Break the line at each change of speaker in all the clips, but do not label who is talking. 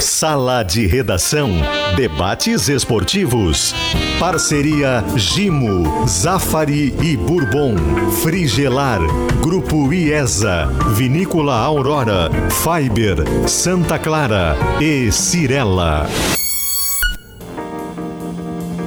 Sala de Redação. Debates esportivos. Parceria Gimo, Zafari e Bourbon. Frigelar. Grupo IESA. Vinícola Aurora. Fiber. Santa Clara. E Cirela.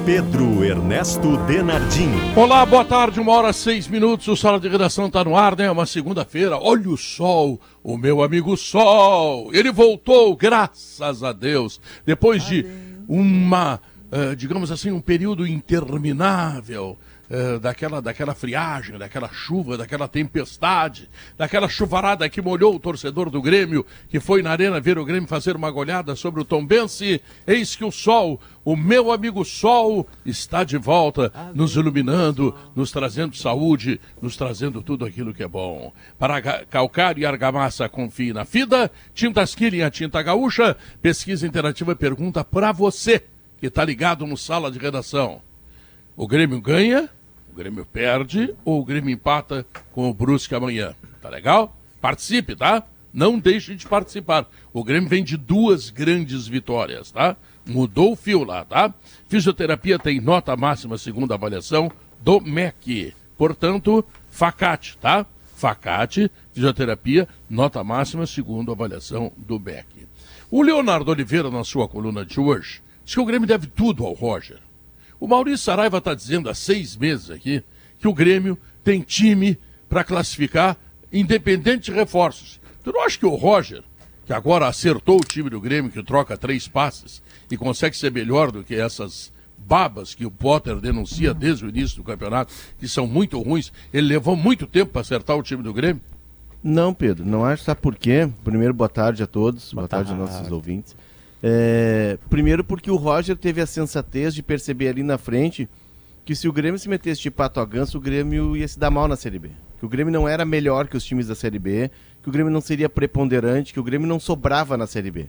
Pedro Ernesto Denardim.
Olá, boa tarde, uma hora seis minutos. O Sala de Redação está no ar, né? Uma segunda-feira. Olha o sol, o meu amigo Sol. Ele voltou, graças a Deus. Depois de uma, uh, digamos assim, um período interminável eh, daquela, daquela friagem, daquela chuva, daquela tempestade, daquela chuvarada que molhou o torcedor do Grêmio, que foi na arena ver o Grêmio fazer uma goleada sobre o Tombense. Eis que o sol, o meu amigo Sol, está de volta, nos iluminando, nos trazendo saúde, nos trazendo tudo aquilo que é bom. Para calcário e argamassa, confie na FIDA. Tintas Killing, a tinta gaúcha. Pesquisa interativa pergunta para você que está ligado no sala de redação. O Grêmio ganha o Grêmio perde ou o Grêmio empata com o Brusque amanhã. Tá legal? Participe, tá? Não deixe de participar. O Grêmio vem de duas grandes vitórias, tá? Mudou o fio lá, tá? Fisioterapia tem nota máxima segundo avaliação do MEC. Portanto, facate, tá? Facate, fisioterapia, nota máxima segundo avaliação do MEC. O Leonardo Oliveira, na sua coluna de hoje, diz que o Grêmio deve tudo ao Roger. O Maurício Saraiva está dizendo há seis meses aqui que o Grêmio tem time para classificar independente de reforços. Tu não acha que o Roger, que agora acertou o time do Grêmio, que troca três passes e consegue ser melhor do que essas babas que o Potter denuncia desde o início do campeonato, que são muito ruins, ele levou muito tempo para acertar o time do Grêmio?
Não, Pedro, não acho. Sabe por quê? Primeiro, boa tarde a todos, boa, boa tarde aos nossos ouvintes. É, primeiro porque o Roger teve a sensatez de perceber ali na frente que se o Grêmio se metesse de pato a ganso, o Grêmio ia se dar mal na Série B. Que o Grêmio não era melhor que os times da Série B, que o Grêmio não seria preponderante, que o Grêmio não sobrava na Série B.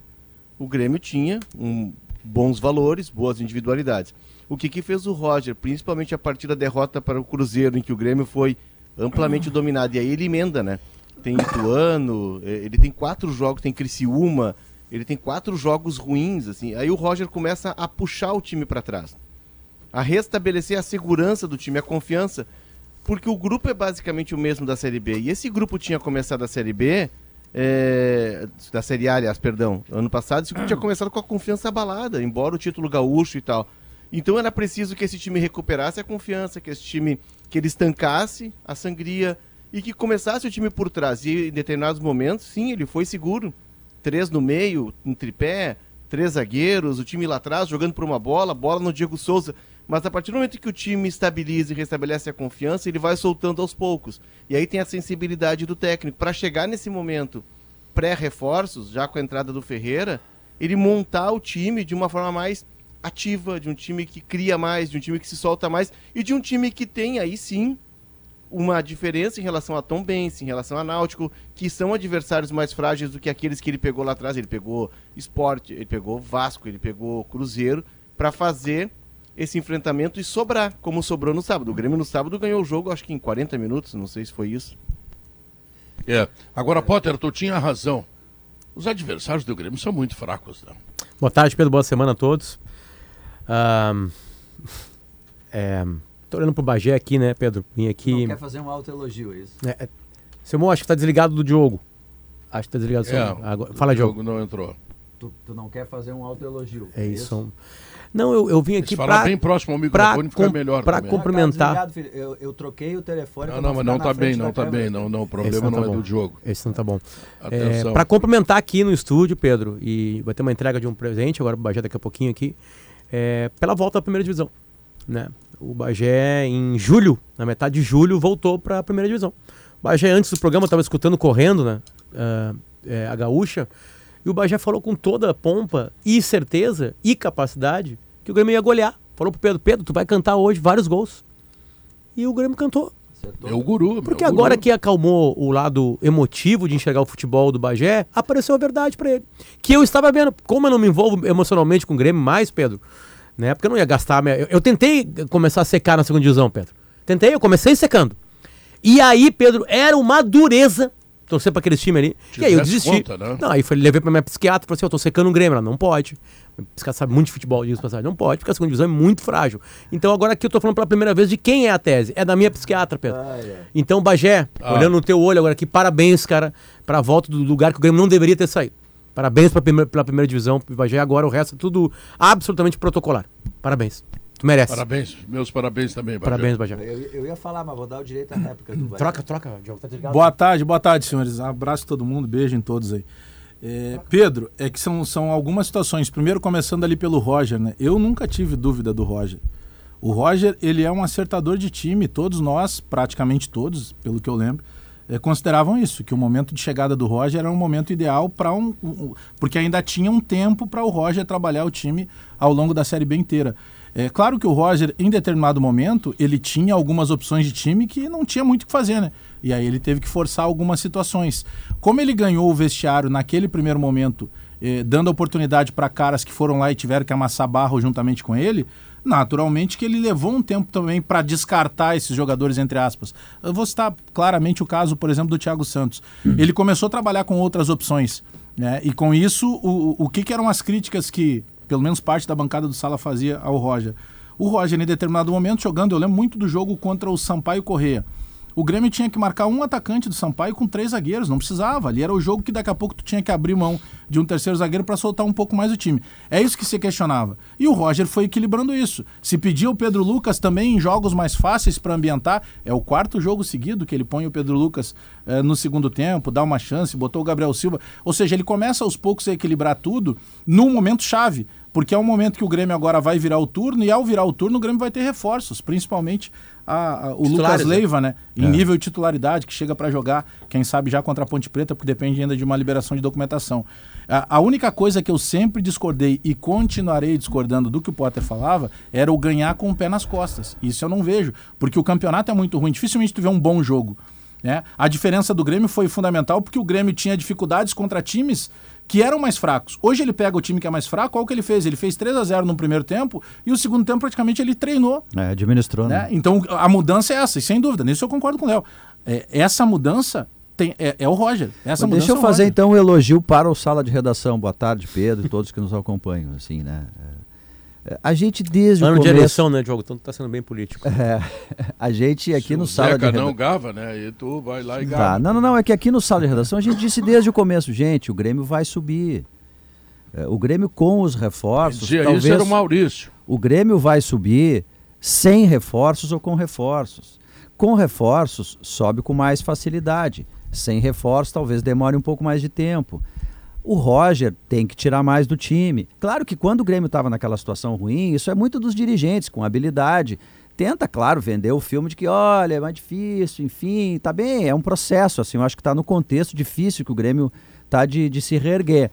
O Grêmio tinha um, bons valores, boas individualidades. O que, que fez o Roger, principalmente a partir da derrota para o Cruzeiro, em que o Grêmio foi amplamente dominado, e aí ele emenda, né? Tem Ituano, é, ele tem quatro jogos, tem Criciúma, ele tem quatro jogos ruins, assim. Aí o Roger começa a puxar o time para trás, a restabelecer a segurança do time, a confiança, porque o grupo é basicamente o mesmo da Série B. E esse grupo tinha começado a Série B, é, da Série A, aliás, perdão, ano passado, esse grupo tinha começado com a confiança abalada, embora o título gaúcho e tal. Então era preciso que esse time recuperasse a confiança, que esse time que ele estancasse a sangria e que começasse o time por trás. E em determinados momentos, sim, ele foi seguro três no meio, um tripé, três zagueiros, o time lá atrás jogando por uma bola, bola no Diego Souza. Mas a partir do momento que o time estabiliza e restabelece a confiança, ele vai soltando aos poucos. E aí tem a sensibilidade do técnico. Para chegar nesse momento pré-reforços, já com a entrada do Ferreira, ele montar o time de uma forma mais ativa, de um time que cria mais, de um time que se solta mais e de um time que tem aí sim uma diferença em relação a Tom Benz, em relação a Náutico, que são adversários mais frágeis do que aqueles que ele pegou lá atrás. Ele pegou Esporte, ele pegou Vasco, ele pegou Cruzeiro, para fazer esse enfrentamento e sobrar, como sobrou no sábado. O Grêmio no sábado ganhou o jogo, acho que em 40 minutos, não sei se foi isso.
É. Agora, Potter, tu tinha razão. Os adversários do Grêmio são muito fracos. Né?
Boa tarde, Pedro. Boa semana a todos. Um, é, Tô olhando pro Bagé aqui, né, Pedro? Vim aqui. Não
quer fazer um autoelogio, é isso?
É, é... Seu Mo, acho que tá desligado do Diogo. Acho que tá desligado do
é, Agora, Fala, Diogo. não entrou.
Tu, tu, não quer fazer um autoelogio.
É, é isso. isso? Não, eu, eu vim aqui
para bem próximo ao microfone fica melhor.
Para cumprimentar.
Ah, tá eu, eu, troquei o telefone.
Não, não, mas não tá bem, não tá bem, não, não. O problema não, tá não é do jogo.
Esse não tá bom. É, para cumprimentar aqui no estúdio, Pedro, e vai ter uma entrega de um presente agora pro Bagé daqui a pouquinho aqui, é, pela volta à primeira divisão, né? O Bagé, em julho, na metade de julho, voltou para a primeira divisão. O Bagé, antes do programa, estava escutando correndo, né? Uh, é, a gaúcha. E o Bagé falou com toda a pompa e certeza e capacidade que o Grêmio ia golear. Falou pro Pedro, Pedro, tu vai cantar hoje vários gols. E o Grêmio cantou.
É o guru.
Porque agora que acalmou o lado emotivo de enxergar o futebol do Bagé, apareceu a verdade para ele. Que eu estava vendo, como eu não me envolvo emocionalmente com o Grêmio mais, Pedro, né? Porque eu não ia gastar. Minha... Eu, eu, tentei começar a secar na segunda divisão, Pedro. Tentei, eu comecei secando. E aí, Pedro, era uma dureza torcer pra aqueles times ali. e aí eu desisti. Conta, né? Não, aí foi, levei pra minha psiquiatra e falei assim: eu tô secando um Grêmio. Ela não pode. O psiquiatra sabe muito de futebol, diz passagem. Não pode, porque a segunda divisão é muito frágil. Então agora aqui eu tô falando pela primeira vez de quem é a tese. É da minha psiquiatra, Pedro. Ah, é. Então, Bagé, ah. olhando no teu olho agora aqui, parabéns, cara, pra volta do lugar que o Grêmio não deveria ter saído. Parabéns pra primeira, pela primeira divisão, Bagé. Agora o resto é tudo absolutamente protocolar. Parabéns. Tu merece.
Parabéns, meus parabéns também,
Bajé. Parabéns, Bajé.
Eu, eu, ia falar, mas vou dar o direito à réplica do
Bajé. Troca, troca, Diogo. Tá
boa tarde, boa tarde, senhores. Abraço a todo mundo, beijo em todos aí. É, Pedro, é que são, são algumas situações. Primeiro, começando ali pelo Roger, né? Eu nunca tive dúvida do Roger. O Roger, ele é um acertador de time. Todos nós, praticamente todos, pelo que eu lembro, consideravam isso, que o momento de chegada do Roger era um momento ideal para um, um, porque ainda tinha um tempo para o Roger trabalhar o time ao longo da Série B inteira. É claro que o Roger, em determinado momento, ele tinha algumas opções de time que não tinha muito o que fazer, né? E aí ele teve que forçar algumas situações. Como ele ganhou o vestiário naquele primeiro momento, eh, dando oportunidade para caras que foram lá e tiveram que amassar barro juntamente com ele, naturalmente que ele levou um tempo também para descartar esses jogadores, entre aspas. Eu vou citar claramente o caso, por exemplo, do Thiago Santos. Ele começou a trabalhar com outras opções. Né? E com isso, o, o que, que eram as críticas que pelo menos parte da bancada do Sala fazia ao Roger. O Roger, em determinado momento, jogando, eu lembro muito do jogo contra o Sampaio Correia. O Grêmio tinha que marcar um atacante do Sampaio com três zagueiros, não precisava. Ali era o jogo que daqui a pouco tu tinha que abrir mão de um terceiro zagueiro para soltar um pouco mais o time. É isso que se questionava. E o Roger foi equilibrando isso. Se pedia o Pedro Lucas também em jogos mais fáceis para ambientar, é o quarto jogo seguido que ele põe o Pedro Lucas eh, no segundo tempo, dá uma chance, botou o Gabriel Silva. Ou seja, ele começa aos poucos a equilibrar tudo num momento chave porque é o momento que o Grêmio agora vai virar o turno e ao virar o turno o Grêmio vai ter reforços, principalmente a, a, o Lucas né? Leiva, né? Em é. nível de titularidade, que chega para jogar, quem sabe já contra a Ponte Preta, porque depende ainda de uma liberação de documentação. A, a, única coisa que eu sempre discordei e continuarei discordando do que o Potter falava era o ganhar com o pé nas costas. Isso eu não vejo, porque o campeonato é muito ruim, dificilmente tu vê um bom jogo. Né? A diferença do Grêmio foi fundamental porque o Grêmio tinha dificuldades contra times que eram mais fracos. Hoje ele pega o time que é mais fraco, qual que ele fez? Ele fez 3 a 0 no primeiro tempo e o segundo tempo praticamente ele treinou.
É, administrou, né?
né? Então a mudança é essa, e sem dúvida, nisso eu concordo com o Léo. É, essa mudança tem, é, é, o Roger. Essa
deixa eu
é
fazer então um elogio para o Sala de Redação. Boa tarde, Pedro, e todos que nos acompanham. Assim, né? A gente desde
Ano
o começo...
de eleição, né, Diogo? Então tá sendo bem político.
É, a gente aqui Se no sala
Zeca
de
redação... não gava, né? E tu vai lá e gava. Tá.
Não, não, não, é que aqui no sala de redação a gente disse desde o começo, gente, o Grêmio vai subir. É, o Grêmio com os reforços, Dizia talvez
isso era o Maurício.
O Grêmio vai subir sem reforços ou com reforços. Com reforços, sobe com mais facilidade. Sem reforços, talvez demore um pouco mais de tempo. O Roger tem que tirar mais do time. Claro que quando o Grêmio estava naquela situação ruim, isso é muito dos dirigentes, com habilidade. Tenta, claro, vender o filme de que, olha, é mais difícil, enfim, tá bem, é um processo, assim, eu acho que está no contexto difícil que o Grêmio tá de, de se reerguer.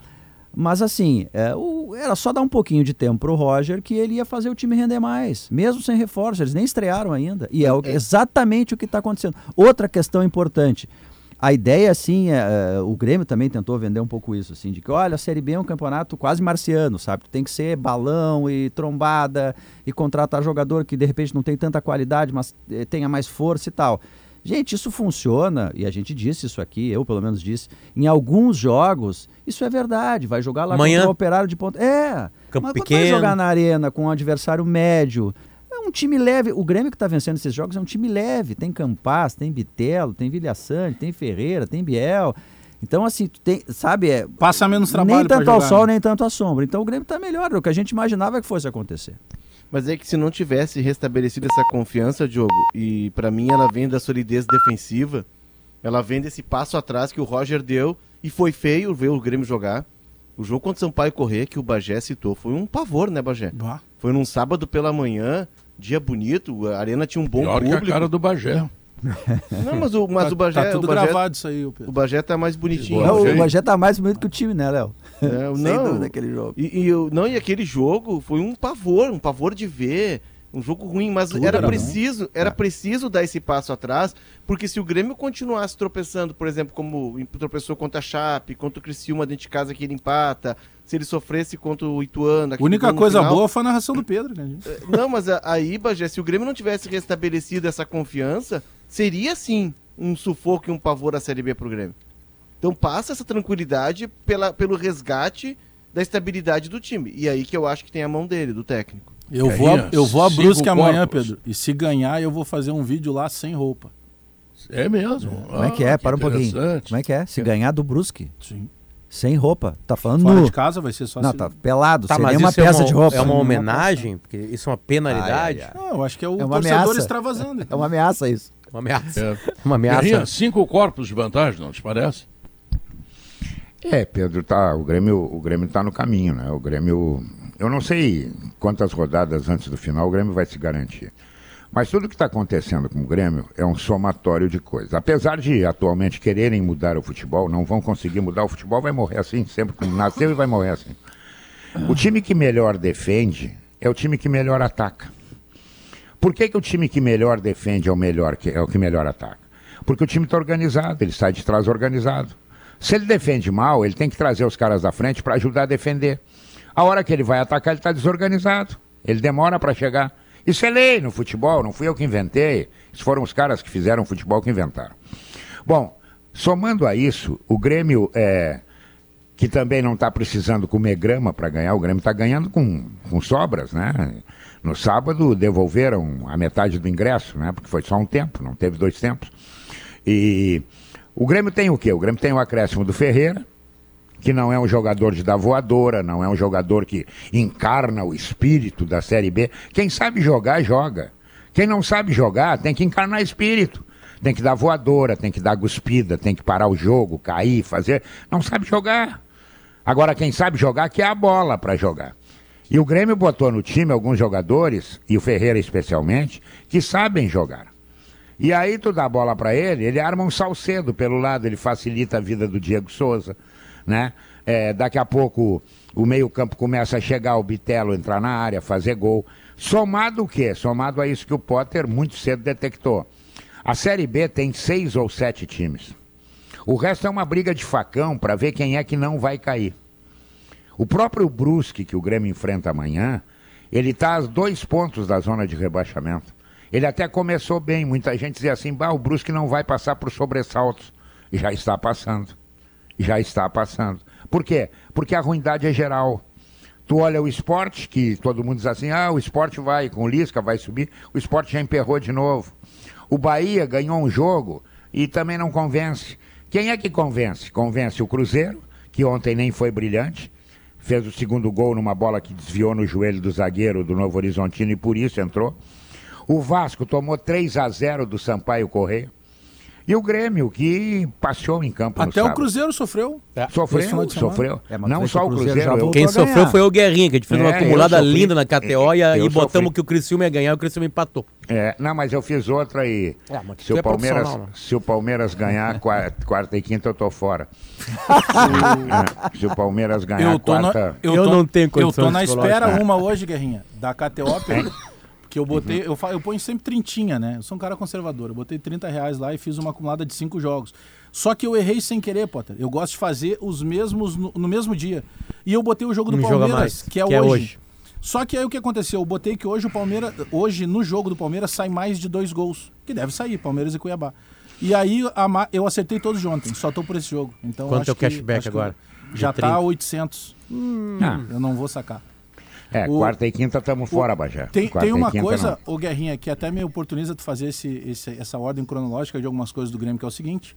Mas assim, é, o, era só dar um pouquinho de tempo pro Roger que ele ia fazer o time render mais, mesmo sem reforço, eles nem estrearam ainda. E é, é. exatamente o que está acontecendo. Outra questão importante, a ideia, assim, é, é, o Grêmio também tentou vender um pouco isso, assim, de que, olha, a Série B é um campeonato quase marciano, sabe? Tem que ser balão e trombada e contratar jogador que de repente não tem tanta qualidade, mas eh, tenha mais força e tal. Gente, isso funciona, e a gente disse isso aqui, eu pelo menos disse, em alguns jogos, isso é verdade. Vai jogar lá
Amanhã.
contra o operário de ponta. É,
Campo
mas
pequeno.
vai jogar na arena com um adversário médio, um time leve. O Grêmio que está vencendo esses jogos é um time leve. Tem Campas, tem Bitelo, tem Vilhaçante, tem Ferreira, tem Biel. Então, assim, tem, sabe, é.
Passa menos trabalho.
Nem tanto ao sol, né? nem tanto à sombra. Então o Grêmio está melhor. O que a gente imaginava que fosse acontecer.
Mas é que se não tivesse restabelecido essa confiança, Diogo, e para mim ela vem da solidez defensiva, ela vem desse passo atrás que o Roger deu e foi feio ver o Grêmio jogar. O jogo contra o Sampaio Corrêa, que o Bagé citou, foi um pavor, né, Bagé? Bah. Foi num sábado pela manhã, dia bonito, a arena tinha um bom
Pior
público.
Que a cara do Bagé.
Não, mas o, mas tá, o Bagé.
Tá tudo
o Bagé,
gravado isso aí,
Pedro. O Bagé tá mais bonitinho.
Não, o Bagé tá mais bonito que o time, né, Léo?
É, não, daquele jogo. E, e, não, e aquele jogo foi um pavor, um pavor de ver. Um jogo ruim, mas Tudo era, era preciso, era é. preciso dar esse passo atrás, porque se o Grêmio continuasse tropeçando, por exemplo, como tropeçou contra a Chape, contra o Criciúma dentro de casa que ele empata, se ele sofresse contra o Ituano.
A única coisa final, boa foi a narração do Pedro, né?
É, não, mas aí, Bagé, se o Grêmio não tivesse restabelecido essa confiança, seria sim um sufoco e um pavor a Série B pro Grêmio. Então passa essa tranquilidade pela, pelo resgate da estabilidade do time. E aí que eu acho que tem a mão dele, do técnico.
Eu vou, a, eu vou a Brusque amanhã, Pedro. E se ganhar, eu vou fazer um vídeo lá sem roupa.
É mesmo?
Como é que é? Ah, Para um pouquinho. Como é que é? Se ganhar do Brusque?
Sim.
Sem roupa. Tá falando
Fora
no...
de casa vai ser só
Não,
assim.
tá pelado.
Tá,
Seria
mas
uma
é
peça
uma,
de roupa.
é uma homenagem? Porque isso é uma penalidade?
Ai, ai,
Não, eu acho que é o
É uma
torcedor
ameaça.
extravasando.
É uma ameaça isso.
Uma ameaça.
É.
Uma ameaça.
Guerrinha, cinco corpos de vantagem, não te parece?
É, Pedro, tá, o Grêmio, o Grêmio tá no caminho, né? O Grêmio, eu não sei quantas rodadas antes do final o Grêmio vai se garantir. Mas tudo que está acontecendo com o Grêmio é um somatório de coisas. Apesar de atualmente quererem mudar o futebol, não vão conseguir mudar o futebol, vai morrer assim, sempre como nasceu e vai morrer assim. O time que melhor defende é o time que melhor ataca. Por que, que o time que melhor defende é o, melhor, que- é o que melhor ataca? Porque o time está organizado, ele sai de trás organizado. Se ele defende mal, ele tem que trazer os caras da frente para ajudar a defender. A hora que ele vai atacar, ele está desorganizado. Ele demora para chegar. Isso é lei no futebol, não fui eu que inventei. Isso foram os caras que fizeram o futebol que inventaram. Bom, somando a isso, o Grêmio, é, que também não está precisando comer grama para ganhar, o Grêmio está ganhando com, com sobras, né? No sábado devolveram a metade do ingresso, né? Porque foi só um tempo, não teve dois tempos. E o Grêmio tem o quê? O Grêmio tem o acréscimo do Ferreira, que não é um jogador de dar voadora, não é um jogador que encarna o espírito da Série B. Quem sabe jogar, joga. Quem não sabe jogar, tem que encarnar espírito. Tem que dar voadora, tem que dar guspida, tem que parar o jogo, cair, fazer. Não sabe jogar. Agora, quem sabe jogar, quer a bola para jogar. E o Grêmio botou no time alguns jogadores, e o Ferreira especialmente, que sabem jogar. E aí tu dá a bola para ele, ele arma um salcedo pelo lado, ele facilita a vida do Diego Souza, né? É, daqui a pouco o meio-campo começa a chegar, o Bitelo entrar na área, fazer gol. Somado o quê? Somado a isso que o Potter muito cedo detectou. A Série B tem seis ou sete times. O resto é uma briga de facão para ver quem é que não vai cair. O próprio Brusque, que o Grêmio enfrenta amanhã, ele está a dois pontos da zona de rebaixamento. Ele até começou bem, muita gente dizia assim, bah, o Brusque não vai passar por sobressaltos. Já está passando. Já está passando. Por quê? Porque a ruindade é geral. Tu olha o esporte, que todo mundo diz assim, ah, o esporte vai, com Lisca vai subir, o esporte já emperrou de novo. O Bahia ganhou um jogo e também não convence. Quem é que convence? Convence o Cruzeiro, que ontem nem foi brilhante, fez o segundo gol numa bola que desviou no joelho do zagueiro do Novo Horizontino e por isso entrou. O Vasco tomou 3 a 0 do Sampaio Correia. E o Grêmio, que passeou em campo
Até o. Cruzeiro sofreu. esse
Sofreu, sofreu.
É,
não só o
Cruzeiro
Cruzeiro, eu-
Quem sofreu foi o Guerrinha, que a gente fez
É,
uma
eu
acumulada linda na KTO e, aí
Eu
botamos
sofri.
que o Criciúma ia ganhar e o Criciúma empatou.
É, não, mas eu fiz outra e
É,
se, o
é
Palmeiras,
né?
se o Palmeiras ganhar quarta, quarta e quinta, eu tô fora. É, se o Palmeiras ganhar
Eu tô, na,
quarta...
eu
Eu
tô-
não tenho
Eu
condição
tô na espera uma hoje, Guerrinha, da KTO, Porque eu botei, eu, fa- eu ponho sempre trintinha, né? Eu sou um cara conservador. Eu botei 30 reais lá e fiz uma acumulada de cinco jogos. Só que eu errei sem querer, Potter. Eu gosto de fazer os mesmos no, no mesmo dia. E eu botei o jogo do
a
Palmeiras,
mais,
que, é,
que é
hoje.
hoje.
Só que aí o que aconteceu? Eu botei que hoje o Palmeiras, hoje no jogo do Palmeiras sai mais de dois gols, que deve sair, Palmeiras e Cuiabá. E aí a eu acertei todos de ontem, só tô por esse jogo. Então
Quanto
acho
é o
que-
cashback
que
agora?
Já tá
30.
800.
Ah,
Eu não vou sacar.
É,
o-
quarta e quinta estamos fora, Bajé.
Tem, tem uma
quinta
coisa,
não.
ô Guerrinha, que até me oportuniza de fazer esse, esse- essa ordem cronológica de algumas coisas do Grêmio, que é o seguinte.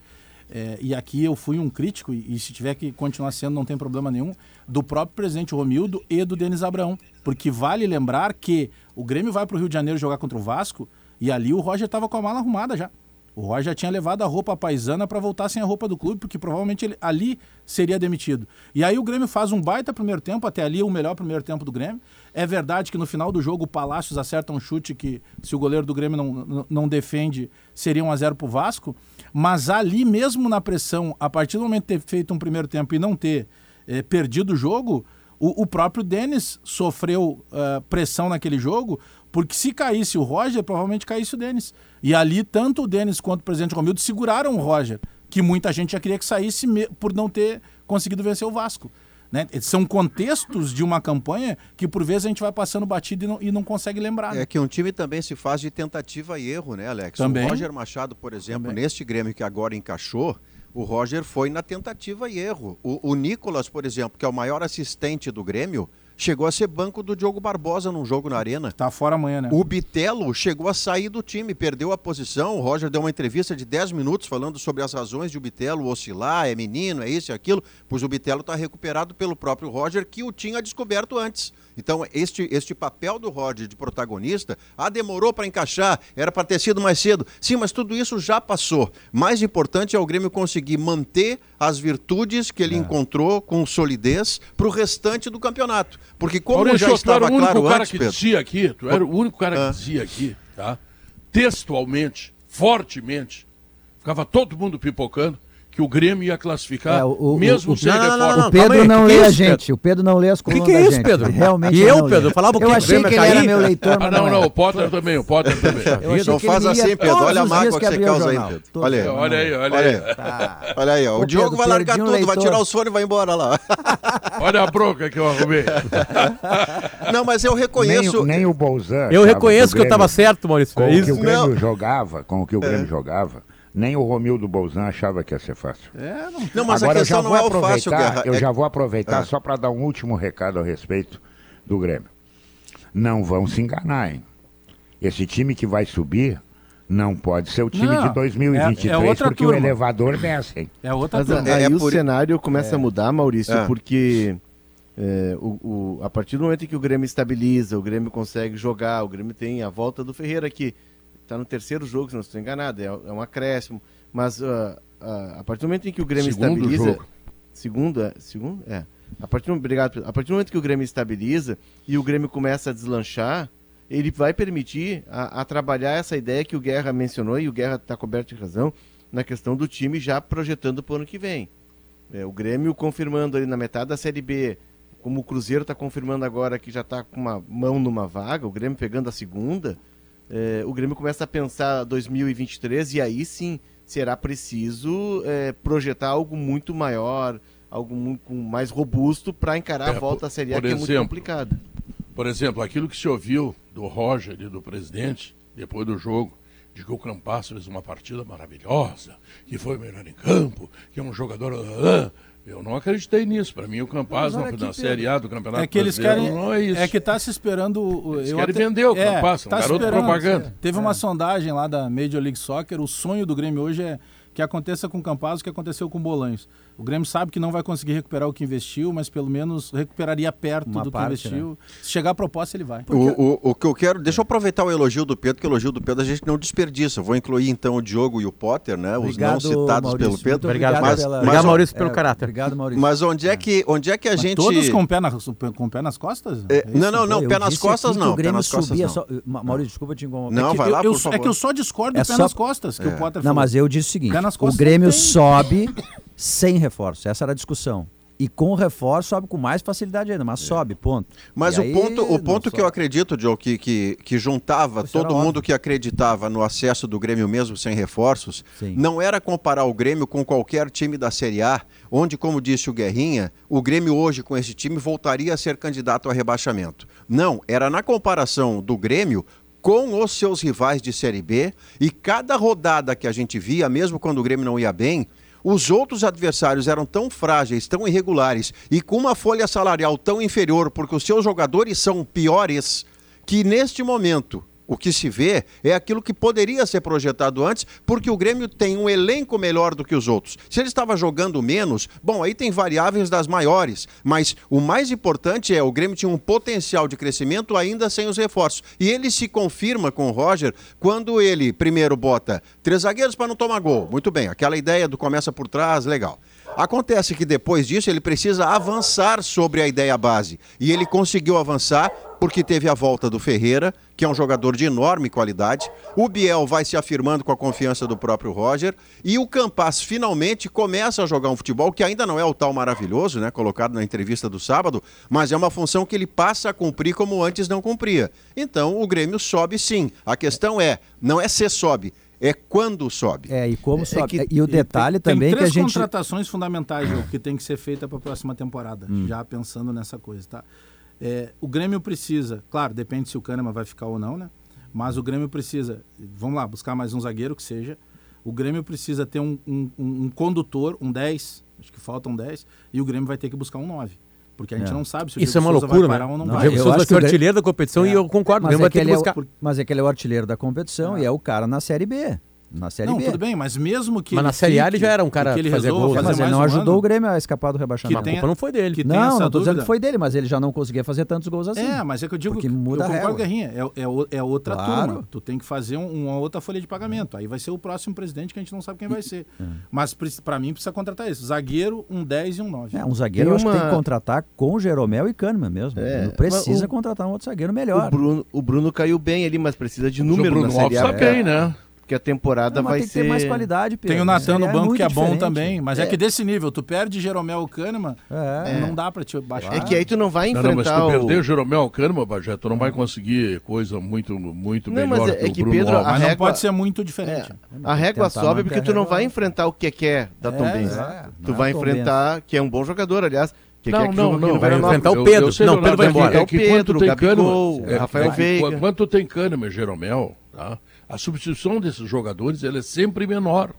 é, e aqui eu fui um crítico, e, e se tiver que continuar sendo, não tem problema nenhum, do próprio presidente Romildo e do Denis Abraão. Porque vale lembrar que o Grêmio vai para o Rio de Janeiro jogar contra o Vasco, e ali o Roger estava com a mala arrumada já. O Roger já tinha levado a roupa paisana para voltar sem a roupa do clube, porque provavelmente ele ali seria demitido. E aí o Grêmio faz um baita primeiro tempo, até ali o melhor primeiro tempo do Grêmio. É verdade que no final do jogo o Palácios acerta um chute que, se o goleiro do Grêmio não, não, defende, seria 1 a 0 pro Vasco. Mas ali mesmo na pressão, a partir do momento de ter feito um primeiro tempo e não ter eh, perdido o jogo, o, o próprio Denis sofreu ah, pressão naquele jogo, porque se caísse o Roger, provavelmente caísse o Denis. E ali, tanto o Denis quanto o presidente Romildo seguraram o Roger, que muita gente já queria que saísse por não ter conseguido vencer o Vasco. Né? São contextos de uma campanha que, por vezes, a gente vai passando batido e não, e não consegue lembrar. né?
É que um time também se faz de tentativa e erro, né, Alex?
Também.
O Roger Machado, por exemplo,
Também.
neste Grêmio que agora encaixou, O Roger foi na tentativa e erro. O, o Nicolas, por exemplo, que é o maior assistente do Grêmio, chegou a ser banco do Diogo Barbosa num jogo na Arena.
Tá fora amanhã, né?
O Bitelo chegou a sair do time, perdeu a posição. O Roger deu uma entrevista de 10 minutos falando sobre as razões de o Bitelo oscilar, é menino, é isso e aquilo, pois o Bitelo está recuperado pelo próprio Roger, que o tinha descoberto antes. Então, este, este papel do Roger de protagonista, ah, demorou para encaixar, era para ter sido mais cedo. Sim, mas tudo isso já passou. Mais importante é o Grêmio conseguir manter as virtudes que ele é. encontrou com solidez para o restante do campeonato. Porque como Maurício, já estava
tu era o
único
cara que dizia aqui, tu era o único cara que ah. dizia aqui, tá? Textualmente, fortemente, ficava todo mundo pipocando que o Grêmio ia classificar, é, o, mesmo o, sem não, não,
não, O Pedro aí, não lê é a gente. O Pedro não lê as colunas
que que é isso, Pedro?
Realmente
e eu, Pedro? Falava o
Eu achei que ele era meu leitor,
ah, não, não, o Potter também, o Potter também.
Não faz assim, Pedro. Olha a mágoa que você causa aí, Pedro. Olha aí.
Olha aí, olha aí.
Olha aí, O Diogo vai largar tudo, vai tirar o sono e vai embora lá.
Olha a bronca que eu arrumei.
Não, mas eu reconheço...
Nem o Bolzan...
Eu reconheço que eu estava certo, Maurício.
Com o que o Grêmio jogava, com o que o Grêmio jogava nem o Romildo Bolzan achava que ia ser fácil.
É, não... não, mas Agora, a questão não é o fácil, Guerra.
Eu
é...
já vou aproveitar é. só para dar um último recado a respeito do Grêmio. Não vão se enganar, hein? Esse time que vai subir não pode ser o time não, de 2023, é, é porque turma. o elevador desce, hein?
É outra Mas turma. aí é, o por... cenário começa a mudar, Maurício, é. porque... É, o, o, a partir do momento em que o Grêmio estabiliza, o Grêmio consegue jogar, o Grêmio tem a volta do Ferreira aqui está no terceiro jogo, se não estou enganado, é, é um acréscimo. Mas uh, uh, a partir do momento em que o Grêmio segundo estabiliza. Jogo. Segundo, é, segundo, é. A partir, do, obrigado, a partir do momento que o Grêmio estabiliza e o Grêmio começa a deslanchar, ele vai permitir a, a trabalhar essa ideia que o Guerra mencionou, e o Guerra está coberto de razão, na questão do time já projetando para o ano que vem. É, o Grêmio confirmando ali na metade da Série B, como o Cruzeiro está confirmando agora que já está com uma mão numa vaga, o Grêmio pegando a segunda, é, o Grêmio começa a pensar 2023 e aí sim será preciso é, projetar algo muito maior, algo muito mais robusto para encarar é, a volta à Série A, que exemplo, é muito complicado.
Por exemplo, aquilo que se ouviu do Roger e do presidente depois do jogo, de que o Campasso fez uma partida maravilhosa, que foi melhor em campo, que é um jogador. Eu não acreditei nisso. Para mim, o Campaz na, na Série A do Campeonato
é que eles querem, não é isso. É que está se esperando.
Eles querem até, vender o é, Campaz, tá um garoto propaganda.
Teve é. uma sondagem lá da Major League Soccer. O sonho do Grêmio hoje é que aconteça com o Campaz o que aconteceu com o Bolanhos. O Grêmio sabe que não vai conseguir recuperar o que investiu, mas pelo menos recuperaria perto Uma do parte, que investiu. Né? Se chegar a proposta, ele vai.
O, o, o, que eu quero. Deixa eu aproveitar o elogio do Pedro, que o elogio do Pedro a gente não desperdiça. Vou incluir então o Diogo e o Potter, né? Obrigado, os não citados Maurício, pelo Pedro.
Obrigado, mas, pela... mas, obrigado Maurício, pelo é, caráter.
Obrigado, Maurício.
Mas onde é que, onde é que a mas gente.
Todos com pé, na, com pé nas costas?
É, não, não, não. Pé nas costas não.
O Grêmio subia só. Maurício, desculpa te incomodar.
Não,
é
vai lá,
por favor. É que eu só discordo do pé nas costas que o Potter
falou. Não, mas eu disse o seguinte: o Grêmio sobe sem reforço. Essa era a discussão. E com reforço sobe com mais facilidade ainda, mas é. sobe, ponto.
Mas e o aí, ponto, o ponto que eu acredito, Joe, que, que, que juntava todo mundo óbvio. que acreditava no acesso do Grêmio mesmo sem reforços, Sim. não era comparar o Grêmio com qualquer time da Série A, onde, como disse o Guerrinha, o Grêmio hoje com esse time voltaria a ser candidato a rebaixamento. Não, era na comparação do Grêmio com os seus rivais de Série B e cada rodada que a gente via, mesmo quando o Grêmio não ia bem, os outros adversários eram tão frágeis, tão irregulares e com uma folha salarial tão inferior, porque os seus jogadores são piores, que neste momento o que se vê é aquilo que poderia ser projetado antes, porque o Grêmio tem um elenco melhor do que os outros. Se ele estava jogando menos, bom, aí tem variáveis das maiores, mas o mais importante é o Grêmio tinha um potencial de crescimento ainda sem os reforços. E ele se confirma com o Roger quando ele primeiro bota três zagueiros para não tomar gol. Muito bem, aquela ideia do começa por trás, legal. Acontece que depois disso ele precisa avançar sobre a ideia base. E ele conseguiu avançar porque teve a volta do Ferreira, que é um jogador de enorme qualidade. O Biel vai se afirmando com a confiança do próprio Roger. E o Campas finalmente começa a jogar um futebol que ainda não é o tal maravilhoso, né? Colocado na entrevista do sábado, mas é uma função que ele passa a cumprir como antes não cumpria. Então o Grêmio sobe sim. A questão é, não é se sobe, é quando sobe.
É, e como é, sobe. É que, e o detalhe tem, também tem que a gente...
três contratações fundamentais, que tem que ser feita para a próxima temporada, hum. já pensando nessa coisa, tá? É, o Grêmio precisa, claro, depende se o Kahneman vai ficar ou não, né? Mas o Grêmio precisa, vamos lá, buscar mais um zagueiro que seja. O Grêmio precisa ter um, um, um condutor, um 10, acho que faltam 10, e o Grêmio vai ter que buscar um 9. Porque a gente é. não sabe se
o Isso Diego é uma Souza loucura, vai parar né? ou não, não vai.
Eu
acho que é o artilheiro da competição é. e eu concordo.
Mas, é que, ele é o, mas é que ele é o artilheiro da competição e é o cara na Série B na Série
não,
B.
tudo bem, mas mesmo que.
Mas na Série A ele já era um cara que,
ele fazia gol. Mas ele não um ajudou ano, o Grêmio a escapar do rebaixamento.
a culpa não foi dele.
Que não, não tô dizendo que foi dele, mas ele já não conseguia fazer tantos gols assim.
É, mas é que eu digo que muda eu concordo, Guerrinha, é, é, é outra claro. turma. Tu tem que fazer um, uma outra folha de pagamento. Aí vai ser o próximo presidente que a gente não sabe quem vai ser. É. Mas para mim precisa contratar isso. Zagueiro, um 10 e um 9.
É, um zagueiro eu acho que tem que contratar com Jeromel e Kahneman mesmo. É, precisa o, contratar um outro zagueiro melhor.
O Bruno, o Bruno caiu bem ali, mas precisa de número na Série A.
bem, né?
Porque a temporada não, vai
tem
ser.
Tem mais qualidade, Pedro.
Tem o Natan no banco que é bom também. Mas é. é. que desse nível, tu perde Jeromel Kahneman, é. não dá pra te baixar.
É que aí tu não vai enfrentar. Não, não mas
tu o... perder o Jeromel Kahneman, Bajé, tu não vai conseguir coisa muito, muito não, melhor
mas é, que, que Pedro,
Mas régua... não pode ser muito diferente. É.
A régua sobe porque tu não vai enfrentar o que quer da Tom Benz. Tu vai enfrentar, que é um bom jogador, aliás.
Que não, que não, não.
Vai enfrentar o Pedro. não, o Pedro vai embora.
É o Pedro, o Gabigol, Rafael Veiga.
Quando tu tem Kahneman, Jeromel, tá? A substituição desses jogadores ela é sempre menor.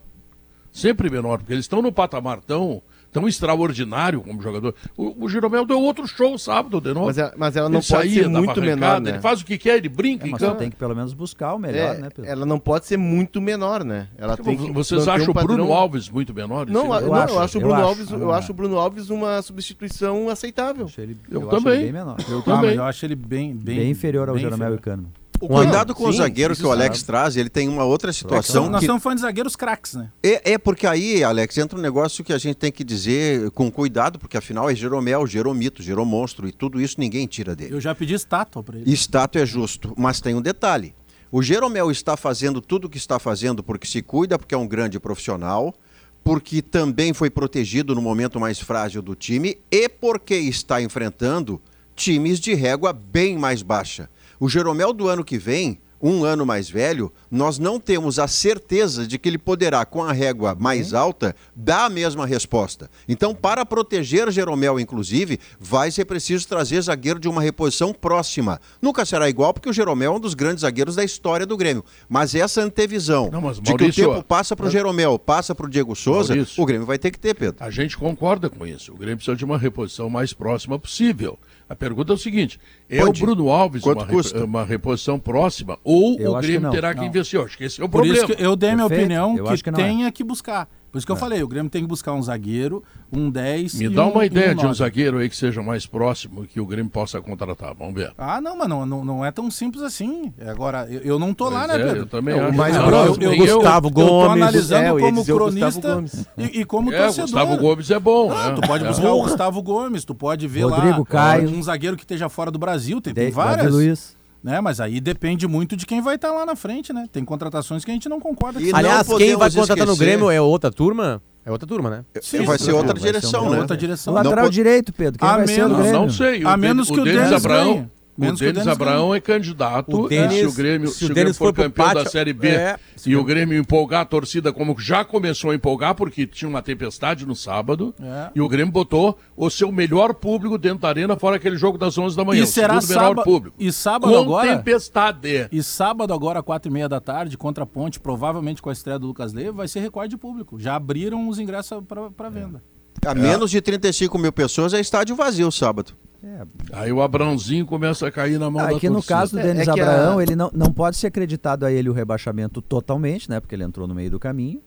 Sempre menor, porque eles estão no patamar tão, tão extraordinário como jogador. O, o Jeromel deu outro show sábado de novo.
Mas, ela, mas ela não ele pode ser muito menor, né?
Ele faz o que quer, ele brinca
é, mas tem que pelo menos buscar o melhor,
é,
né, Pedro?
Ela não pode ser muito menor, né? Ela tem que
Vocês acham o Bruno Alves muito menor?
Não, eu, não, acho, eu acho o Bruno eu Alves, acho, eu acho o Bruno Alves uma substituição aceitável.
Eu, ele, eu, eu também. Ele bem menor. Eu, também. eu acho ele bem bem,
bem inferior ao bem Jeromel e Cano.
O cuidado com Sim, o zagueiro que o Alex sabe. traz, ele tem uma outra situação.
Nós
que...
estamos falando de zagueiros craques, né?
É, é, porque aí, Alex, entra um negócio que a gente tem que dizer com cuidado, porque afinal é Jeromel, Jeromito, Jeromonstro, e tudo isso ninguém tira dele.
Eu já pedi estátua para ele.
Estátua é justo, mas tem um detalhe. O Jeromel está fazendo tudo o que está fazendo porque se cuida, porque é um grande profissional, porque também foi protegido no momento mais frágil do time e porque está enfrentando times de régua bem mais baixa. O Jeromel do ano que vem, um ano mais velho, nós não temos a certeza de que ele poderá, com a régua mais alta, dar a mesma resposta. Então, para proteger Jeromel, inclusive, vai ser preciso trazer zagueiro de uma reposição próxima. Nunca será igual, porque o Jeromel é um dos grandes zagueiros da história do Grêmio. Mas essa antevisão não, mas, Maurício, de que o tempo passa para o Jeromel, passa para o Diego Souza, Maurício, o Grêmio vai ter que ter, Pedro.
A gente concorda com isso. O Grêmio precisa de uma reposição mais próxima possível. A pergunta é o seguinte: é Pode. o Bruno Alves uma, uma, reposição próxima ou eu o Grêmio que terá que investir? Eu acho que esse é o
Por
problema.
Isso que eu dei minha opinião que, que tenha é. que buscar. Por isso que eu é. falei, o Grêmio tem que buscar um zagueiro, um 10
Me dá um, uma ideia um de um zagueiro aí que seja mais próximo que o Grêmio possa contratar. Vamos ver.
Ah, não, mas não, não, não é tão simples assim. Agora, eu, eu não tô pois lá, né, Pedro?
Eu também é, acho.
Mais
não,
próximo. Eu, eu, Gustavo Gomes. Eu tô analisando
é,
como cronista e, e, como
é,
torcedor.
Gustavo Gomes é bom. Não,
né? Tu pode buscar o Gustavo Gomes, tu pode ver
Rodrigo
lá
Caio.
um zagueiro que esteja fora do Brasil, tem, tem várias. Luiz né? Mas aí depende muito de quem vai estar tá lá na frente, né? Tem contratações que a gente não concorda.
Que Aliás, quem vai contratar esquecer... no Grêmio é outra turma? É outra turma, né?
Sim, vai ser outra direção, né?
Outra direção.
O lateral direito, Pedro. Quem a vai menos, ser Grêmio?
Não sei.
A menos que o Denis Abraão.
Menos o Denis Abraão é candidato. O Denis, se o Grêmio, se, se o Grêmio for, for campeão da Série B é, e o Grêmio empolgar a torcida, como já começou a empolgar, porque tinha uma tempestade no sábado, é. e o Grêmio botou o seu melhor público dentro da arena, fora aquele jogo das 11 da manhã.
E será sábado, público. E sábado
com
agora.
tempestade.
E sábado agora, quatro e meia da tarde, contra a Ponte, provavelmente com a estreia do Lucas Leiva, vai ser recorde de público. Já abriram os ingressos para venda.
A menos de 35 mil pessoas é estádio vazio sábado.
É. Aí o Abrãozinho começa a cair na mão ah, da
Aqui no caso do Denis é, é Abraão, a... ele não, não pode ser acreditado a ele o rebaixamento totalmente, né? Porque ele entrou no meio do caminho.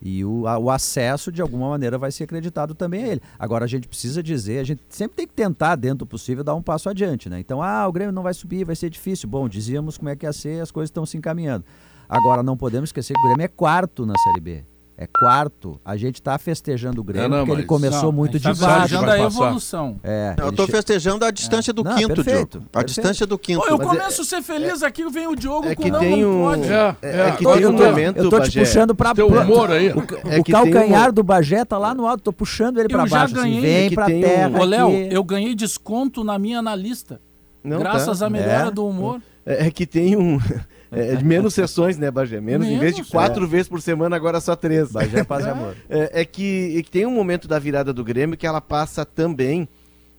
E o, a, o acesso, de alguma maneira, vai ser acreditado também a ele. Agora, a gente precisa dizer, a gente sempre tem que tentar, dentro do possível, dar um passo adiante, né? Então, ah, o Grêmio não vai subir, vai ser difícil. Bom, dizíamos como é que ia ser, as coisas estão se encaminhando. Agora, não podemos esquecer que o Grêmio é quarto na Série B é quarto, a gente está festejando o Grêmio, é, não, porque ele começou não, muito
tá
de baixo.
festejando a evolução.
É, eu estou festejando a distância é. do não, quinto, perfeito, Diogo. A perfeito. distância do quinto.
eu começo a ser feliz é, aqui, vem o Diogo
é
que
não, tem um,
pode.
É, é, é que tem um momento,
Eu tô te puxando para
o humor aí.
O, é o calcanhar do Bagé tá lá no alto, tô puxando ele para baixo. Assim, vem para terra.
Ô, Léo, eu ganhei desconto na minha analista. Graças tá. à melhora do humor.
É que tem um é, é, menos sessões, né, Bagé? Menos, menos em vez de quatro é. vezes por semana, agora só três.
Bagé é paz e amor.
É, é, que, é que tem um momento da virada do Grêmio que ela passa também,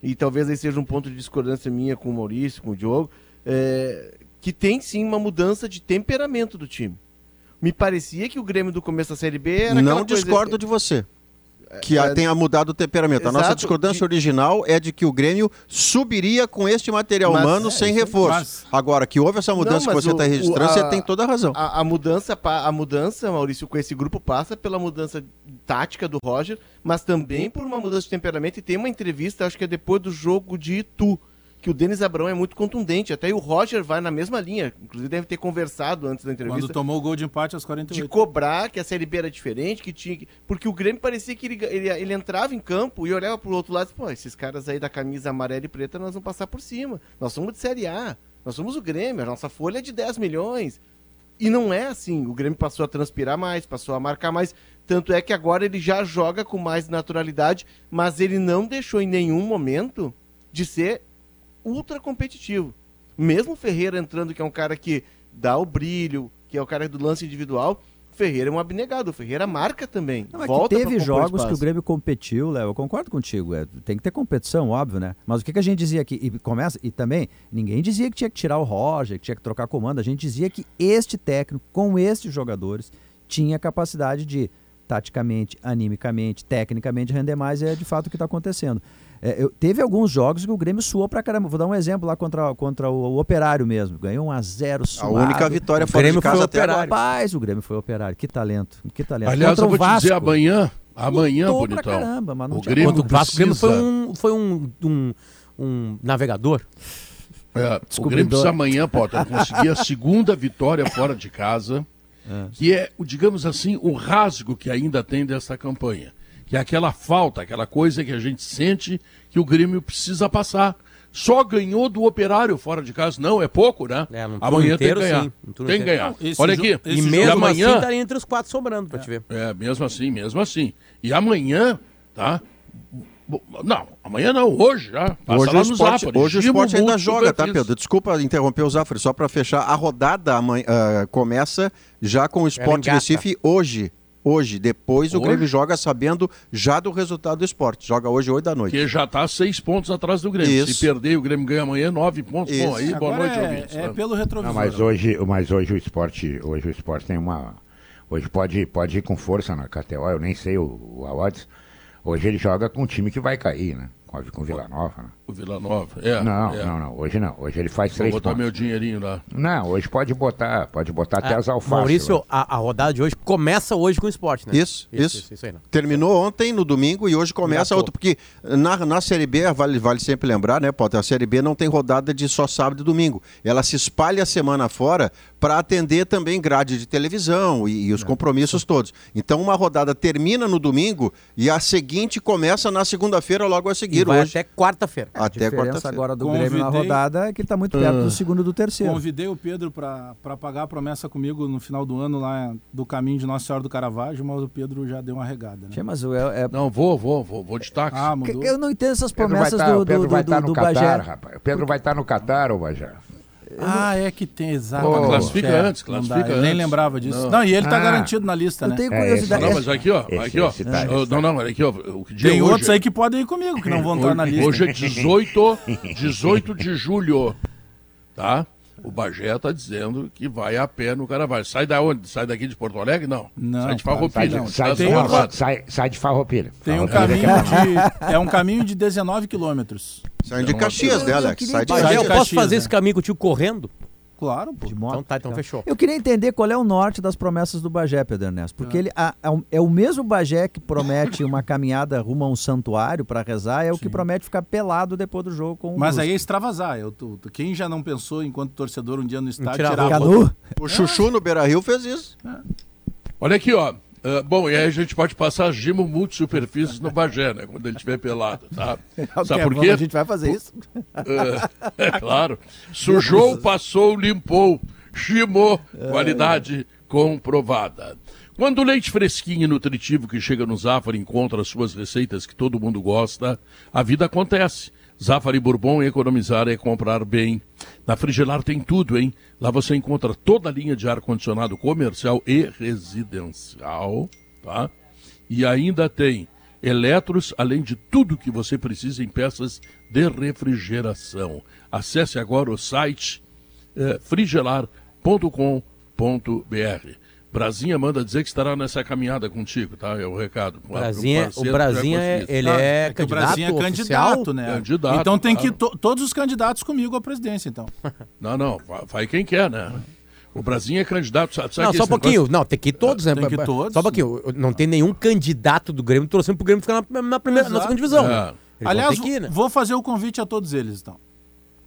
e talvez aí seja um ponto de discordância minha com o Maurício, com o Diogo, é, que tem sim uma mudança de temperamento do time. Me parecia que o Grêmio do começo da Série B era
Não discordo coisa... de você que é, tenha mudado o temperamento. Exato, a nossa discordância de... original é de que o Grêmio subiria com este material mas, humano é, sem reforço. Mas... Agora, que houve essa mudança não, que você está registrando, o, a, você tem toda a razão.
A, a, mudança, a mudança, Maurício, com esse grupo passa pela mudança tática do Roger, mas também por uma mudança de temperamento. E tem uma entrevista, acho que é depois do jogo de Itu que o Denis Abrão é muito contundente. Até o Roger vai na mesma linha. Inclusive deve ter conversado antes da entrevista.
Quando tomou o gol de empate aos 48.
De cobrar que a Série B era diferente, que tinha que... Porque o Grêmio parecia que ele, ele, ele entrava em campo e olhava pro outro lado e pô, esses caras aí da camisa amarela e preta nós vamos passar por cima. Nós somos de Série A. Nós somos o Grêmio. A nossa folha é de 10 milhões. E não é assim. O Grêmio passou a transpirar mais, passou a marcar mais. Tanto é que agora ele já joga com mais naturalidade, mas ele não deixou em nenhum momento de ser ultra competitivo. Mesmo o Ferreira entrando, que é um cara que dá o brilho, que é o cara do lance individual, Ferreira é um abnegado. O Ferreira marca também.
Não, Volta teve jogos que o Grêmio competiu, Léo. Eu concordo contigo. É, tem que ter competição, óbvio, né? Mas o que, que a gente dizia aqui? E começa e também ninguém dizia que tinha que tirar o Roger, que tinha que trocar comando. A gente dizia que este técnico, com estes jogadores, tinha capacidade de taticamente, animicamente, tecnicamente render mais. É de fato o que está acontecendo. É, eu, teve alguns jogos que o Grêmio suou pra caramba. Vou dar um exemplo lá contra, contra o, o Operário mesmo. Ganhou 1 a 0 suado.
A única vitória fora
Grêmio
de casa
foi até operário. Rapaz, o Grêmio foi Operário. Que talento, que talento.
Aliás, contra eu vou Vasco, dizer amanhã, amanhã, bonitão. Caramba,
mas não o Grêmio contra o Vasco, o Grêmio foi um, foi um, um, um navegador.
É, o Grêmio precisa amanhã, Potter, conseguir a segunda vitória fora de casa, é. que é, digamos assim, o rasgo que ainda tem dessa campanha que é aquela falta, aquela coisa que a gente sente que o Grêmio precisa passar. Só ganhou do operário fora de casa. Não, é pouco, né? É, amanhã inteiro, tem que ganhar. Sim, tem que ganhar. Não, Olha aqui.
E mesmo amanhã, assim tá entre os quatro sobrando pra
é,
te ver.
É, mesmo assim, mesmo assim. E amanhã, tá? Não, amanhã não, hoje já.
Passa hoje, o esporte, hoje o esporte ainda joga, tá, Pedro? Desculpa interromper o Zafre, só para fechar. A rodada amanhã, uh, começa já com o Esporte Recife hoje hoje. Depois hoje? o Grêmio joga sabendo já do resultado do esporte. Joga hoje, 8 da noite.
Que já está seis pontos atrás do Grêmio. Isso. Se perder, o Grêmio ganha amanhã, nove pontos. Isso. Bom, aí, Agora boa noite,
é, ouvintes. É pelo retrovisor.
Não, mas hoje, mas hoje o esporte, hoje o esporte tem uma. Hoje pode, pode ir com força na KTO, eu nem sei o, o odds. Hoje ele joga com um time que vai cair, né? Com, com o Vila Nova. Né?
O Vila Nova, é.
Não,
é.
não, não. Hoje não. Hoje ele faz Vou três
botar
pontos.
meu dinheirinho lá.
Não, hoje pode botar, pode botar até ah, as alfaces.
Maurício, a, a, rodada de hoje começa hoje com o esporte, né?
Isso, isso. isso. isso, isso aí, Terminou ontem, no domingo, e hoje começa outro. Porque na, na Série B, vale, vale sempre lembrar, né, Potter? A Série B não tem rodada de só sábado e domingo. Ela se espalha a semana fora para atender também grade de televisão e, e os é. compromissos todos. Então uma rodada termina no domingo e a seguinte começa na segunda-feira logo a seguir. E
vai
hoje.
até quarta-feira.
Até quarta-feira.
agora do Convidei... Grêmio na rodada é que ele está muito perto do ah. segundo e do terceiro.
Convidei o Pedro para pagar a promessa comigo no final do ano lá do caminho de Nossa Senhora do Caravaggio, mas o Pedro já deu uma regada. Né?
mas é, é... Não, vou, vou, vou, vou de táxi.
Ah, mudou. Eu não entendo essas promessas tá, do, do, do, do, do Bagé.
Rapaz. O Pedro vai estar tá no Catar, ô Bagé.
Ah, é que tem, exato.
Oh, classifica é, antes, classifica antes.
nem lembrava disso. Não, não e ele está ah, garantido na lista, eu né?
tenho curiosidade. É,
não, mas aqui, ó, aqui, ó. Esse tá, não, não, aqui, ó.
tem outros aí que podem ir comigo, que não vão estar na lista.
Hoje é 18, 18 de julho, tá? O Bagé está dizendo que vai a pé no Caravaggio. Sai da onde? Sai daqui de Porto Alegre? Não.
não
sai de Farroupilha. Não,
sai, sai, um, sai, sai, de Farroupilha.
Tem um caminho de, é um caminho de 19 quilômetros.
Sai de Caxias, né, Alex?
Sai de Caxias. Eu posso fazer esse caminho contigo correndo?
Claro, pô.
Então tá, então, então, fechou.
Eu queria entender qual é o norte das promessas do Bagé, Pedro Ernesto. Porque é. ele a, a, é o mesmo Bagé que promete uma caminhada rumo a um santuário para rezar, é o Sim. que promete ficar pelado depois do jogo com
Mas aí é extravasar. Eu, tu, quem já não pensou, enquanto torcedor, um dia no estádio, tirar,
tirar a roupa?
O Chuchu no Beira Rio fez isso. É.
Olha aqui, ó. Uh, bom, e aí a gente pode passar gimo multisuperfícies no Bagé, né? Quando ele estiver pelado, tá?
Sabe por quê? A gente vai fazer isso.
Uh, é claro. Sujou, passou, limpou. Gimou, qualidade comprovada. Quando o leite fresquinho e nutritivo que chega no Zafari encontra as suas receitas que todo mundo gosta, a vida acontece. Zafari Bourbon economizar é comprar bem. Na Frigelar tem tudo, hein? Lá você encontra toda a linha de ar-condicionado comercial e residencial, tá? E ainda tem eletros, além de tudo que você precisa em peças de refrigeração. Acesse agora o site eh, frigelar.com.br. Brasinha manda dizer que estará nessa caminhada contigo, tá? É o recado.
Brasinha, o Brasinha, é, ele ah, é, é candidato, o Brasinha é candidato,
né? Candidato, então tem claro. que to, todos os candidatos comigo à presidência, então.
Não, não, vai quem quer, né? O Brasil é candidato. Sabe,
não, só um pouquinho. Negócio... Não, tem que ir todos, né? Tem que ir todos. Só um pouquinho. Não tem nenhum candidato do Grêmio torcendo pro Grêmio ficar na, na primeira, na segunda divisão. É.
Aliás, ir, né? vou fazer o convite a todos eles, então.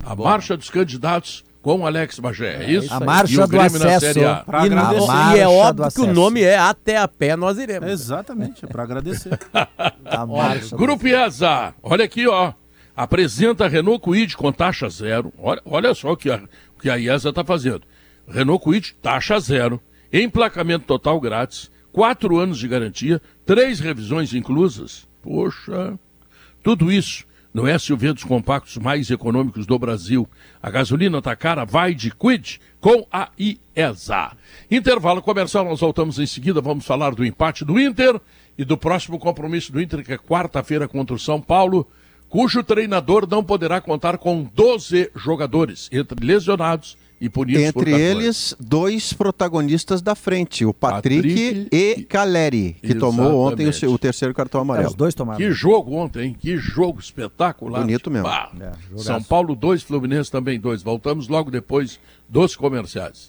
A marcha dos candidatos com Alex Bagé, é isso?
A marcha do acesso.
Pra e, agradecer. e é óbvio que o nome é Até a Pé Nós Iremos.
Exatamente, é para agradecer.
a marcha Grupo IESA, olha aqui, ó. Apresenta Renault Kwid com taxa zero. Olha, olha só o que a, o que a IESA está fazendo Renault Kwid, taxa zero, emplacamento total grátis, quatro anos de garantia, três revisões inclusas. Poxa, tudo isso no SUV dos compactos mais econômicos do Brasil. A gasolina tá cara, vai de Quid com a IESA. Intervalo comercial, nós voltamos em seguida, vamos falar do empate do Inter e do próximo compromisso do Inter, que é quarta-feira contra o São Paulo, cujo treinador não poderá contar com 12 jogadores, entre lesionados e punidos
Entre eles, dois protagonistas da frente, o Patrick, Patrick e Caleri, que Exatamente. tomou ontem o, o, terceiro cartão amarelo. É, os
dois tomaram. Que jogo ontem, hein? Que jogo espetacular.
Bonito mesmo.
É, São Paulo 2, Fluminense também 2. Voltamos logo depois dos comerciais.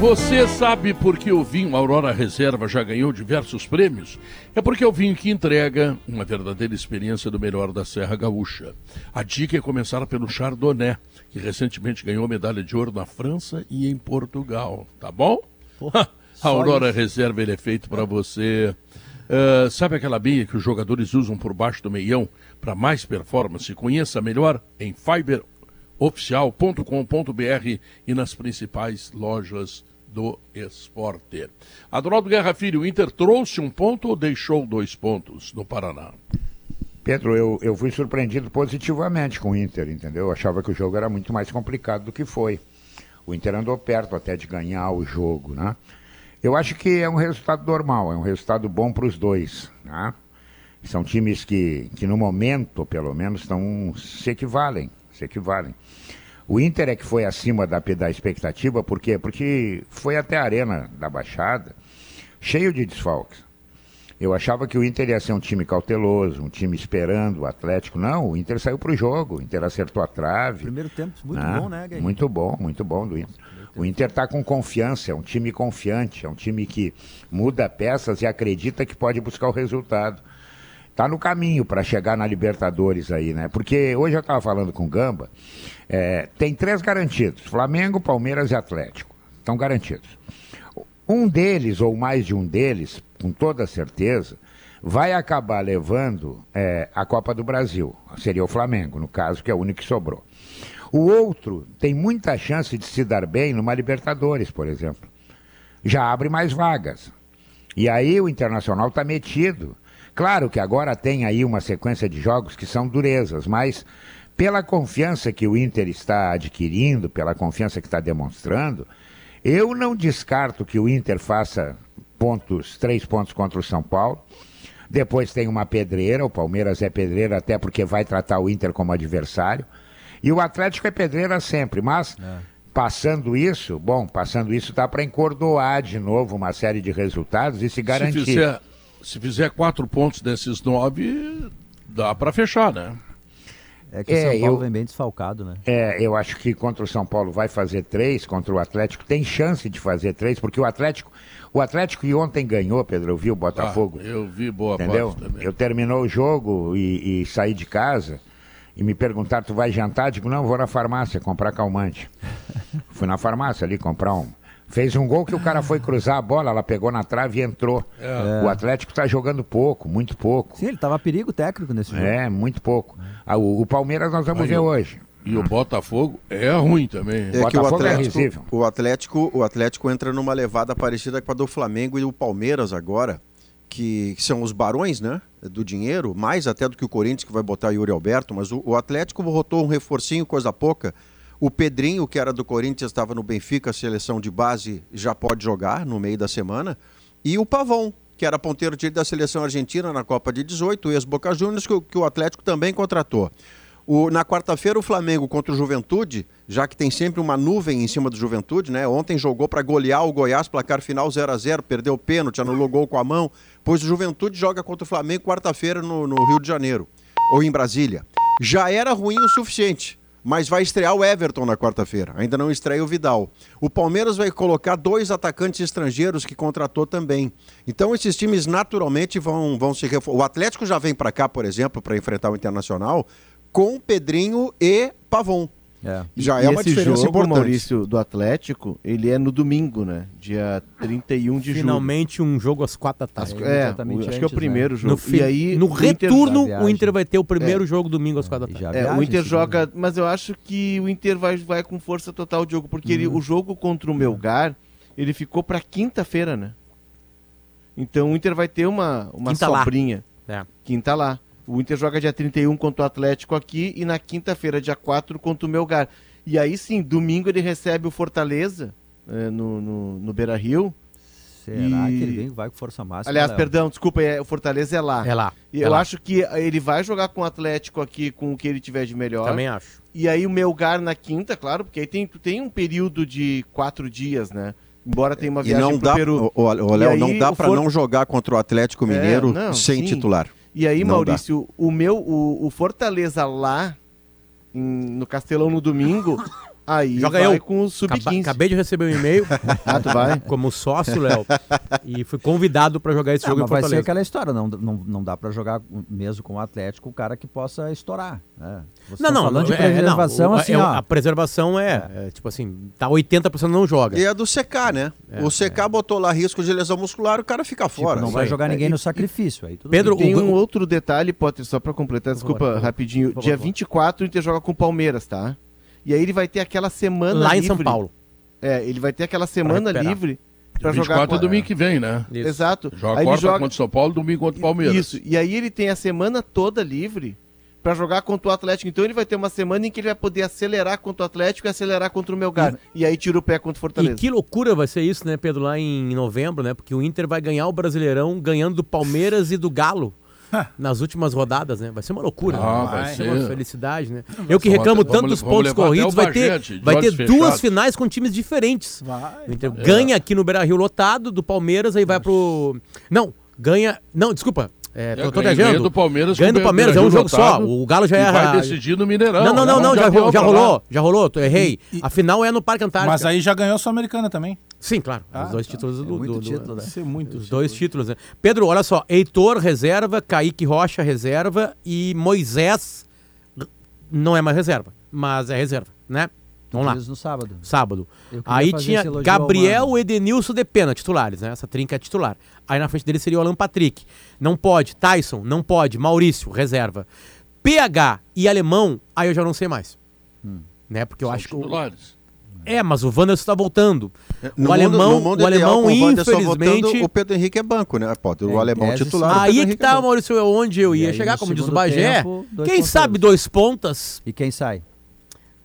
Você sabe por que o vinho Aurora Reserva já ganhou diversos prêmios? É porque é o vinho que entrega uma verdadeira experiência do melhor da Serra Gaúcha. A dica é começar pelo Chardonnay, que recentemente ganhou medalha de ouro na França e em Portugal. Tá bom? a Aurora Reserva ele é feito para você. Uh, sabe aquela meia que os jogadores usam por baixo do meião para mais performance? Conheça melhor em fiberoficial.com.br e nas principais lojas do esporte. Adroaldo Guerra Filho, o Inter trouxe um ponto ou deixou dois pontos no Paraná?
Pedro, eu, eu fui surpreendido positivamente com o Inter, entendeu? Eu achava que o jogo era muito mais complicado do que foi. O Inter andou perto até de ganhar o jogo, né? Eu acho que é um resultado normal, é um resultado bom para os dois, né? São times que, que no momento, pelo menos, estão se equivalem, se equivalem. O Inter é que foi acima da, da expectativa, por quê? Porque foi até a arena da Baixada, cheio de desfalques. Eu achava que o Inter ia ser um time cauteloso, um time esperando o Atlético. Não, o Inter saiu para o jogo, o Inter acertou a trave.
Primeiro tempo, muito ah, bom, né, Guilherme?
Muito bom, muito bom do Inter. O Inter está com confiança, é um time confiante, é um time que muda peças e acredita que pode buscar o resultado. Está no caminho para chegar na Libertadores aí, né? Porque hoje eu estava falando com o Gamba, é, tem três garantidos: Flamengo, Palmeiras e Atlético. Estão garantidos. Um deles, ou mais de um deles, com toda certeza, vai acabar levando é, a Copa do Brasil. Seria o Flamengo, no caso, que é o único que sobrou. O outro tem muita chance de se dar bem numa Libertadores, por exemplo. Já abre mais vagas. E aí o Internacional está metido. Claro que agora tem aí uma sequência de jogos que são durezas, mas pela confiança que o Inter está adquirindo, pela confiança que está demonstrando, eu não descarto que o Inter faça pontos, três pontos contra o São Paulo. Depois tem uma pedreira, o Palmeiras é pedreira até porque vai tratar o Inter como adversário. E o Atlético é pedreira sempre, mas é. passando isso, bom, passando isso dá para encordoar de novo uma série de resultados e se garantir. Se
fizer, se fizer quatro pontos desses nove, dá para fechar, né?
É que o é, São Paulo eu, vem bem desfalcado, né?
É, eu acho que contra o São Paulo vai fazer três, contra o Atlético tem chance de fazer três, porque o Atlético, o Atlético que ontem ganhou, Pedro, eu vi o Botafogo.
Ah, eu vi boa
entendeu?
parte também.
Eu terminou o jogo e, e saí de casa e me perguntaram, tu vai jantar? Digo, não, vou na farmácia comprar calmante. Fui na farmácia ali comprar um, Fez um gol que o cara foi cruzar a bola, ela pegou na trave e entrou. É. O Atlético está jogando pouco, muito pouco.
Sim, ele estava perigo técnico nesse jogo.
É, muito pouco. Ah, o, o, Palmeiras nós vamos Aí, ver hoje.
E o Botafogo é ruim também.
É que o é Atlético, é o Atlético, o Atlético entra numa levada parecida com a do Flamengo e do Palmeiras agora, que, que são os barões, né, do dinheiro, mais até do que o Corinthians que vai botar Yuri Alberto, mas o, o Atlético botou um reforcinho coisa pouca o Pedrinho, que era do Corinthians, estava no Benfica, seleção de base já pode jogar no meio da semana. E o Pavão, que era ponteiro direito da seleção argentina na Copa de 18, ex-Boca Juniors, que, que o Atlético também contratou. O, na quarta-feira, o Flamengo contra o Juventude, já que tem sempre uma nuvem em cima do Juventude, né? Ontem jogou para golear o Goiás, placar final 0 a 0 perdeu o pênalti, anulou gol com a mão. Pois o Juventude joga contra o Flamengo quarta-feira no, no Rio de Janeiro, ou em Brasília. Já era ruim o suficiente mas vai estrear o Everton na quarta-feira. Ainda não estreia o Vidal. O Palmeiras vai colocar dois atacantes estrangeiros que contratou também. Então esses times naturalmente vão, vão se reforçar. O Atlético já vem para cá, por exemplo, para enfrentar o Internacional com Pedrinho e Pavon.
É. Já e é uma esse diferença jogo, importante. Maurício, do Atlético, ele é no domingo, né? Dia 31 de
Finalmente julho. um jogo às quatro da tarde.
É, exatamente acho que é o primeiro né? jogo.
No, fi... e aí, no retorno, Inter... o Inter vai ter o primeiro é. jogo domingo às quatro da tarde.
É, o Inter joga, mas eu acho que o Inter vai, vai com força total o jogo, porque ele, uhum. o jogo contra o Melgar, ele ficou para quinta-feira, né? Então o Inter vai ter uma, uma quinta sobrinha. Lá. É. Quinta lá. O Inter joga dia 31 contra o Atlético aqui e na quinta-feira, dia 4, contra o Melgar. E aí sim, domingo ele recebe o Fortaleza é, no, no, no Beira Rio.
Será e... que ele vem, vai com força máxima?
Aliás, perdão, desculpa, é, o Fortaleza é lá.
É lá.
E
é
eu
lá.
acho que ele vai jogar com o Atlético aqui com o que ele tiver de melhor.
Também acho.
E aí o Melgar na quinta, claro, porque aí tem, tem um período de quatro dias, né? Embora tenha uma viagem
e não dá,
Peru.
Léo, não dá para For... não jogar contra o Atlético é, Mineiro é, não, sem sim. titular.
E aí, Não Maurício, dá. o meu, o, o Fortaleza lá em, no Castelão no domingo, Aí
Joga
vai
eu.
com o sub-15.
Acabei de receber um e-mail.
ah, tu vai?
Como sócio, Léo. E fui convidado para jogar esse
não,
jogo
mas
vai
ser aquela história. Não, não, não dá para jogar mesmo com o Atlético o cara que possa estourar. Né?
Não, não. Falando de preservação, é, não, assim, é, ó, A preservação é, é, tipo assim, tá 80% não joga.
E é do CK, né? É, o CK é. botou lá risco de lesão muscular, o cara fica tipo, fora.
Tipo, não vai jogar ninguém no sacrifício. Aí
Pedro, tem um outro detalhe, Potter, só para completar, desculpa, favor, rapidinho. Favor, Dia 24 o Inter joga com o Palmeiras, tá? E aí ele vai ter aquela semana
Lá
livre.
em São Paulo.
É, ele vai ter aquela semana livre
para jogar. 24 é domingo que vem, né?
Isso. Exato.
Joga aí quarta joga... contra o São Paulo, domingo contra o Palmeiras. Isso.
E aí ele tem a semana toda livre para jogar contra o Atlético. Então ele vai ter uma semana em que ele vai poder acelerar contra o Atlético e acelerar contra o Melgar. E, e aí tira o pé contra o Fortaleza.
E que loucura vai ser isso, né, Pedro, lá em novembro, né? Porque o Inter vai ganhar o Brasileirão ganhando do Palmeiras e do Galo. nas últimas rodadas, né? Vai ser uma loucura. Ah, né? vai, vai, ser uma felicidade, né? Eu que reclamo tanto dos pontos corridos, vai ter, vai ter duas finais com times diferentes. Vai. Então, é. Ganha aqui no Beira Rio lotado do Palmeiras, aí vai pro. Não, ganha. Não, desculpa. É, tô, tô ganha
do Palmeiras.
Ganha do Palmeiras, é um jogo só. O Galo já é.
Vai decidir no Mineirão.
Não, não, não, não já, já, já rolou. Já rolou, errei. E, a final é no Parque Antártico.
Mas aí já ganhou a Sul-Americana também.
Sim, claro. Ah, os dois tá. títulos do. É
muito do, título, né?
Ser muito os dois títulos, né? Pedro, olha só. Heitor, reserva. Kaique Rocha, reserva. E Moisés não é mais reserva, mas é reserva, né? Vamos lá.
no sábado.
Sábado. Aí tinha Gabriel Edenilson de pena, titulares, né? Essa trinca é titular. Aí na frente dele seria o Alan Patrick. Não pode. Tyson, não pode. Maurício, reserva. PH e Alemão, aí eu já não sei mais. Hum. Né? Porque eu
São
acho que. É, mas o Wanderson está voltando. No o alemão, mundo, mundo o alemão ideal, infelizmente. Voltando,
o Pedro Henrique é banco, né? Pode, o é, alemão titular.
Aí que tá, é Maurício, onde eu ia chegar, como diz o Bagé. Tempo, quem sabe dois pontas.
E quem sai?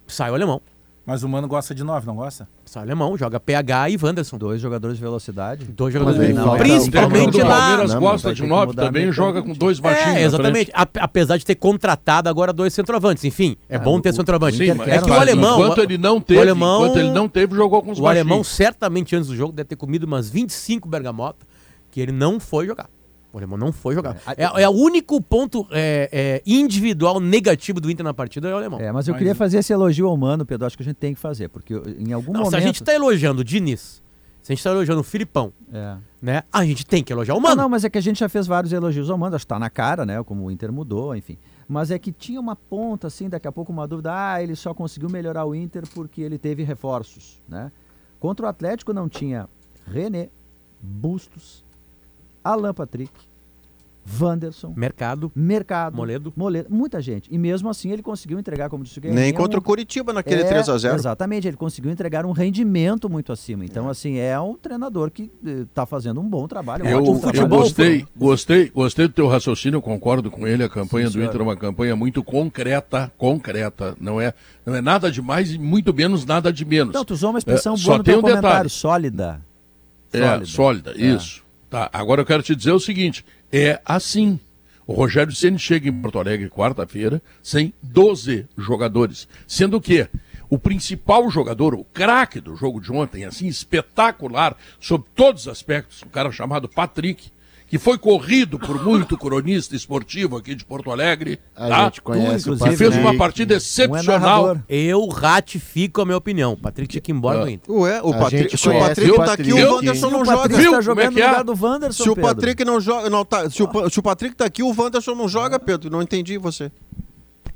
Sai o alemão.
Mas o Mano gosta de nove, não gosta?
Sai alemão, joga PH e Wanderson.
Dois jogadores de velocidade.
Dois jogadores de velocidade. Principalmente lá. O
Palmeiras gosta de nove também, joga com dois baixinhos.
É, exatamente. Apesar de ter contratado agora dois centroavantes. Enfim, é, é bom ter centroavante.
Sim, é que o alemão. Enquanto ele não teve, o alemão, enquanto ele não teve, jogou com os
o baixinhos. O alemão, certamente antes do jogo, deve ter comido umas 25 bergamotas que ele não foi jogar. O alemão não foi jogar. É, é, é o único ponto é, é, individual negativo do Inter na partida é o alemão.
É, mas eu mas... queria fazer esse elogio ao Mano, Pedro. Acho que a gente tem que fazer, porque em algum não, momento. Se
a gente está elogiando o Diniz, se a gente está elogiando o Filipão, é. né? A gente tem que elogiar o Mano.
Não, não, mas é que a gente já fez vários elogios ao Mano. Acho que está na cara, né? Como o Inter mudou, enfim. Mas é que tinha uma ponta, assim, daqui a pouco uma dúvida. Ah, ele só conseguiu melhorar o Inter porque ele teve reforços, né? Contra o Atlético não tinha René, Bustos, Alan Patrick, Wanderson.
Mercado.
Mercado.
Moledo.
Moledo. Muita gente. E mesmo assim ele conseguiu entregar, como disse o
Nem contra um... o Curitiba naquele é, 3x0.
Exatamente, ele conseguiu entregar um rendimento muito acima. Então, é. assim, é um treinador que está eh, fazendo um bom trabalho. Um
eu, eu trabalho. gostei, gostei, gostei do teu raciocínio, concordo com ele. A campanha Sim, do Inter é uma campanha muito concreta, concreta. Não é, não é nada de mais e muito menos nada de menos.
Não, tu usou uma expressão é, boa no teu um comentário, detalhe. sólida.
É, sólida, sólida é. isso. Tá, agora eu quero te dizer o seguinte: é assim. O Rogério Ceni chega em Porto Alegre quarta-feira sem 12 jogadores, sendo que o principal jogador, o craque do jogo de ontem, assim, espetacular, sob todos os aspectos, um cara chamado Patrick, que foi corrido por muito cronista esportivo aqui de Porto Alegre. A tá? gente conhece tu, fez uma partida excepcional.
Um eu ratifico a minha opinião. Patrick tinha que ir embora do Inter.
Ué, o Patrick, se o Patrick tá aqui, o Wanderson não joga.
Viu? Tá jogando é no lugar do Wanderson,
se o Patrick não joga, não tá, se o, se o Patrick tá aqui, o Wanderson não joga, Pedro. Não entendi você.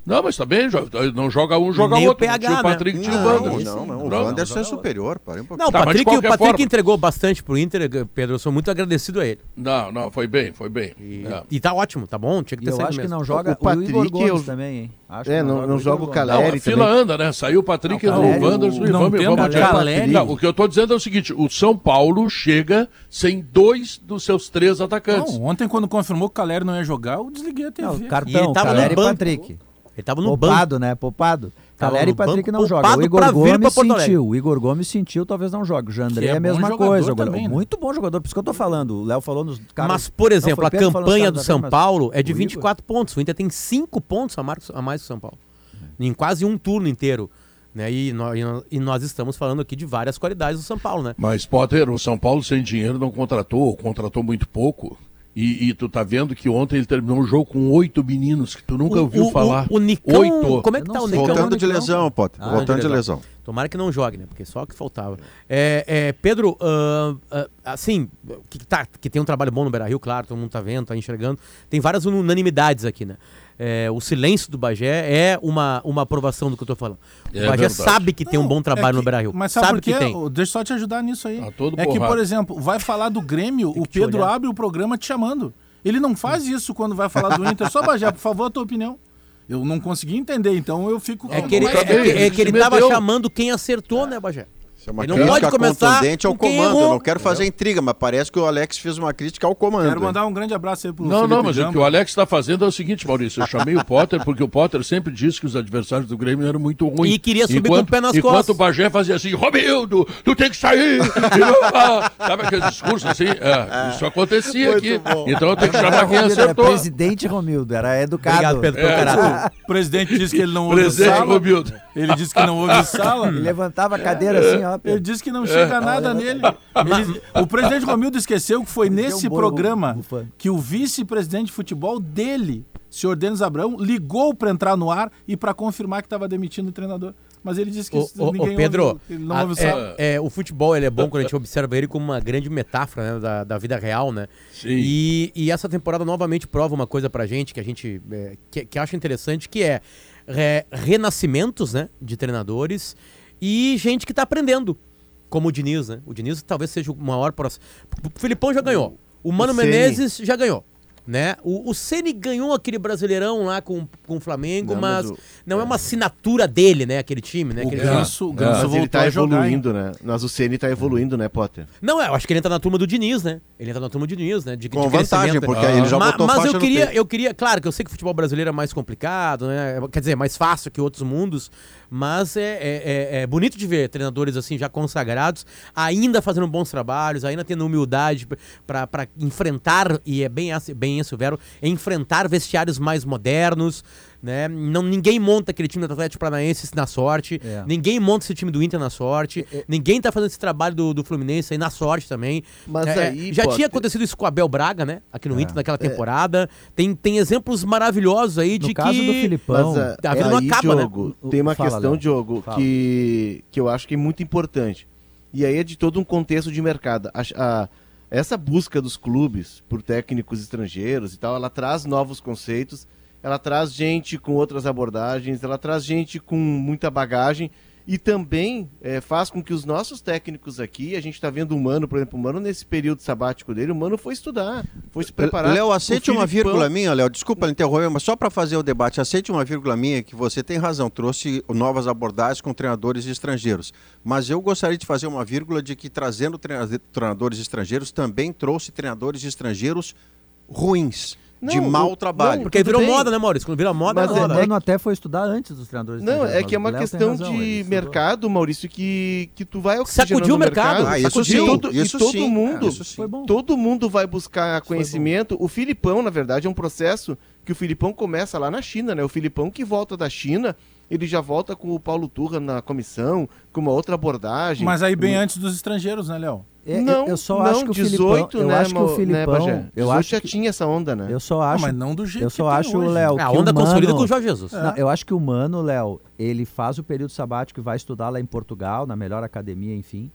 Não, mas também não joga um, joga Nem outro.
O PH,
o Patrick
né?
tinha
o Wanderson. Não, não, o Wanderson é superior.
Parei um não, o tá, Patrick, o Patrick entregou bastante pro Inter, Pedro. Eu sou muito agradecido a ele.
Não, não, foi bem, foi bem.
E, é. e tá ótimo, tá bom? Tinha que ter
eu acho mesmo. que não joga o,
Patrick, o Igor Gomes eu... também, hein? Acho é, não, não, não joga o Caleri.
a fila anda, né? Saiu o Patrick, não, o Wanderson e vamos, vamos Caleri. Não, o que eu tô dizendo é o seguinte: o São Paulo chega sem dois dos seus três atacantes.
Não, ontem, quando confirmou que o Caleri não ia jogar, eu desliguei a TV. Não,
cartão, Caleri e Patrick. Ele tava no Poupado, banco. né? Poupado. Caleri e Patrick não jogam. O Igor Gomes sentiu. O Igor Gomes sentiu, talvez não jogue. O Jandré é, é a mesma coisa. Também, né? Muito bom jogador, por isso que eu tô falando. O Léo falou nos
caras. Mas, por exemplo, a campanha do São Paulo é de 24 pontos. O Inter tem 5 pontos a mais, a mais do São Paulo. É. Em quase um turno inteiro. Né? E, nós, e nós estamos falando aqui de várias qualidades do São Paulo, né?
Mas, Potter, o São Paulo sem dinheiro não contratou, contratou muito pouco. E, e, tu tá vendo que ontem ele terminou o jogo com oito meninos que tu nunca o, ouviu
o,
falar.
O, o Nicão, oito. Como é que tá o
Nicão? Voltando de lesão, Potter. Ah, Voltando de lesão. de lesão.
Tomara que não jogue, né? Porque só que faltava. É, é, Pedro, uh, uh, assim, que, tá, que tem um trabalho bom no Beira Rio, claro, todo mundo tá vendo, tá enxergando. Tem várias unanimidades aqui, né? É, o silêncio do Bagé é uma, uma aprovação do que eu estou falando. O é Bagé verdade. sabe que tem um bom trabalho é que, no Beira-Rio.
Mas sabe, sabe que tem. Deixa eu só te ajudar nisso aí. Tá é porrado. que, por exemplo, vai falar do Grêmio, o Pedro abre o programa te chamando. Ele não faz isso quando vai falar do Inter. Só, Bagé, por favor, a tua opinião. Eu não consegui entender, então eu fico...
É que ele, é, que, é que ele tava chamando quem acertou, né, Bagé?
É uma ele não pode começar contundente ao comando. Eu não quero fazer intriga, mas parece que o Alex fez uma crítica ao comando.
Quero mandar um grande abraço aí pro
Não, Felipe não, mas Jamba. o que o Alex está fazendo é o seguinte, Maurício. Eu chamei o Potter porque o Potter sempre disse que os adversários do Grêmio eram muito ruins.
E queria subir enquanto, com o pé nas
enquanto
costas.
Enquanto o Bagé fazia assim, Romildo, tu tem que sair. sabe aquele discurso assim? É, isso acontecia muito aqui. Bom. Então eu tenho que chamar quem acertou.
Era presidente Romildo, era educado. Obrigado,
Pedro, é, O presidente disse que ele não ouve presidente. Romildo. Ele disse que não ouve sala.
Ele levantava a cadeira assim, ó.
Ele disse que não chega é. nada nele. Ele, o presidente Romildo esqueceu que foi nesse um programa que o vice-presidente de futebol dele, senhor Denis Abrão, ligou para entrar no ar e para confirmar que estava demitindo o treinador. Mas ele disse que
o, ninguém o Pedro, ouve, ele não a, ouve é, é, o futebol ele é bom quando a gente observa ele como uma grande metáfora né, da, da vida real, né? Sim. E, e essa temporada novamente prova uma coisa pra gente que a gente é, que, que acha interessante, que é, é renascimentos né, de treinadores e gente que está aprendendo como o Diniz, né? O Diniz talvez seja o maior próximo. O Filipão já ganhou. O Mano o Menezes já ganhou. Né? O, o Ceni ganhou aquele brasileirão lá com, com o Flamengo, não, mas, mas o, não é. é. uma assinatura dele, né? Aquele time, né? Aquele
o Ganso, o Ganso é. ele tá evoluindo, né? Mas o Ceni tá evoluindo, né, Potter?
Não, eu acho que ele entra na turma do Diniz, né? Ele entra na turma do Diniz, né? De,
com de vantagem, porque ah. ele já botou
Mas eu queria, eu queria, claro que eu sei que o futebol brasileiro é mais complicado, né? Quer dizer, é mais fácil que outros mundos, mas é, é, é, é, bonito de ver treinadores assim já consagrados, ainda fazendo bons trabalhos, ainda tendo humildade para enfrentar, e é bem, bem isso, Vero, enfrentar vestiários mais modernos, né? Não, ninguém monta aquele time do Atlético Paranaense na sorte, é. ninguém monta esse time do Inter na sorte, é. é. ninguém tá fazendo esse trabalho do, do Fluminense aí na sorte também. Mas é, aí, já tinha acontecido isso com o Abel Braga, né? Aqui no é. Inter naquela é. temporada. Tem, tem exemplos maravilhosos aí
no
de
caso
que.
do Filipão.
Mas, a vida não acaba? Diogo, né? Tem uma Fala, questão, Léo. Diogo, que, que eu acho que é muito importante. E aí é de todo um contexto de mercado. A, a, essa busca dos clubes por técnicos estrangeiros e tal, ela traz novos conceitos ela traz gente com outras abordagens, ela traz gente com muita bagagem e também é, faz com que os nossos técnicos aqui, a gente está vendo o Mano, por exemplo, o Mano nesse período sabático dele, o Mano foi estudar, foi se preparar.
Léo, aceite uma vírgula minha, Léo, desculpa interromper, mas só para fazer o debate, aceite uma vírgula minha que você tem razão, trouxe novas abordagens com treinadores estrangeiros, mas eu gostaria de fazer uma vírgula de que trazendo treinadores estrangeiros também trouxe treinadores estrangeiros ruins Não, de mau trabalho.
porque virou bem. moda, né, Maurício? Quando vira moda,
Mas é moda. o Mano até foi estudar antes dos treinadores.
Não, é que é uma questão razão, de mercado, Maurício, que, que tu vai
Sacudiu o mercado.
mercado. Ah, isso sim. Todo, isso e todo sim. mundo, ah, isso todo mundo vai buscar conhecimento. O Filipão, na verdade, é um processo que o Filipão começa lá na China, né? O Filipão que volta da China ele já volta com o Paulo Turra na comissão, com uma outra abordagem.
Mas aí bem antes dos estrangeiros, né, Léo?
É, não, eu só não, acho que o 18, Filipão, né, eu acho que o Filipão, né, eu acho já que, tinha essa onda, né?
Eu só acho,
não, mas não do jeito
Eu só acho, o Léo,
a onda consolida com o Jorge Jesus.
Não, eu acho que o Mano, Léo, ele faz o período sabático e vai estudar lá em Portugal, na melhor academia, enfim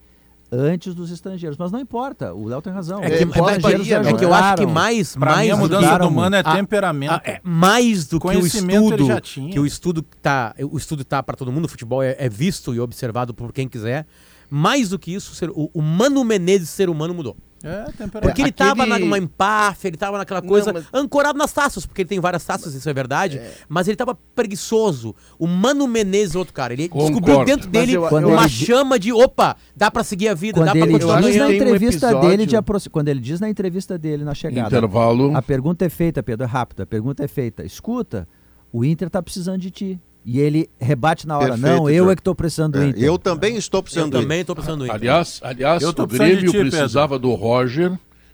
antes dos estrangeiros. Mas não importa, o Léo tem razão.
É que, é, é, é que eu acho que mais.
Pra
mais
mim, a mudança do humano é a, temperamento. A,
é, mais do que o estudo. Que o estudo tá. O estudo tá para todo mundo, o futebol é, é, visto e observado por quem quiser. Mais do que isso, ser, o, o Mano Menezes, ser humano, mudou. É, Porque ele estava Aquele... numa empáfia, ele estava naquela coisa não, mas... ancorado nas taças, porque ele tem várias taças, isso é verdade. É... Mas ele estava preguiçoso. O Mano Menezes, outro cara, ele Concordo. descobriu dentro dele eu, uma ele... chama de opa, dá para seguir a vida,
quando
dá para
continuar diz na entrevista um episódio... dele de apro... Quando ele diz na entrevista dele na chegada.
Intervalo.
A pergunta é feita, Pedro, é rápida. A pergunta é feita. Escuta, o Inter está precisando de ti. E ele rebate na hora, Perfeito, não, eu é que estou precisando do é, Inter.
Eu também estou precisando
do Inter. Eu também estou precisando do Inter.
Aliás, aliás o Grêmio ti, precisava do Roger,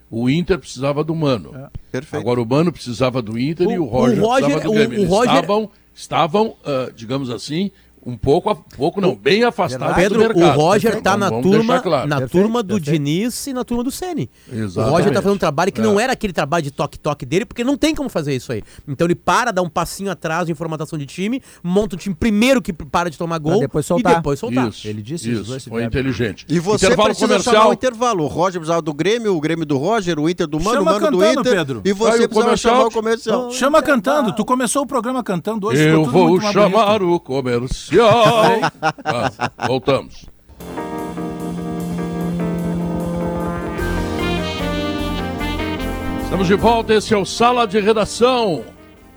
o Inter precisava do Mano. É. Perfeito. Agora o Mano precisava do Inter o, e o Roger, o Roger precisava do Grêmio. O, o Roger... estavam, estavam uh, digamos assim, um pouco, pouco não, bem afastado
Pedro, do mercado. O Roger está na turma, claro. na perfeito, turma do perfeito. Diniz e na turma do Ceni. O Roger está fazendo um trabalho que é. não era aquele trabalho de toque-toque dele, porque não tem como fazer isso aí. Então ele para, dá um passinho atrás em formatação de time, monta o time primeiro que para de tomar gol pra
depois soltar.
e depois soltar.
Isso, ele disse isso. isso foi inteligente.
E você intervalo precisa comercial. chamar o intervalo. O Roger precisava do Grêmio, o Grêmio do Roger, o Inter do Mano, Chama o Mano
cantando,
do Inter.
Pedro.
E você precisa chamar o comercial.
Chama cantando. Tu começou o programa cantando hoje.
Eu vou chamar o comercial. Ah, voltamos. Estamos de volta, esse é o Sala de Redação.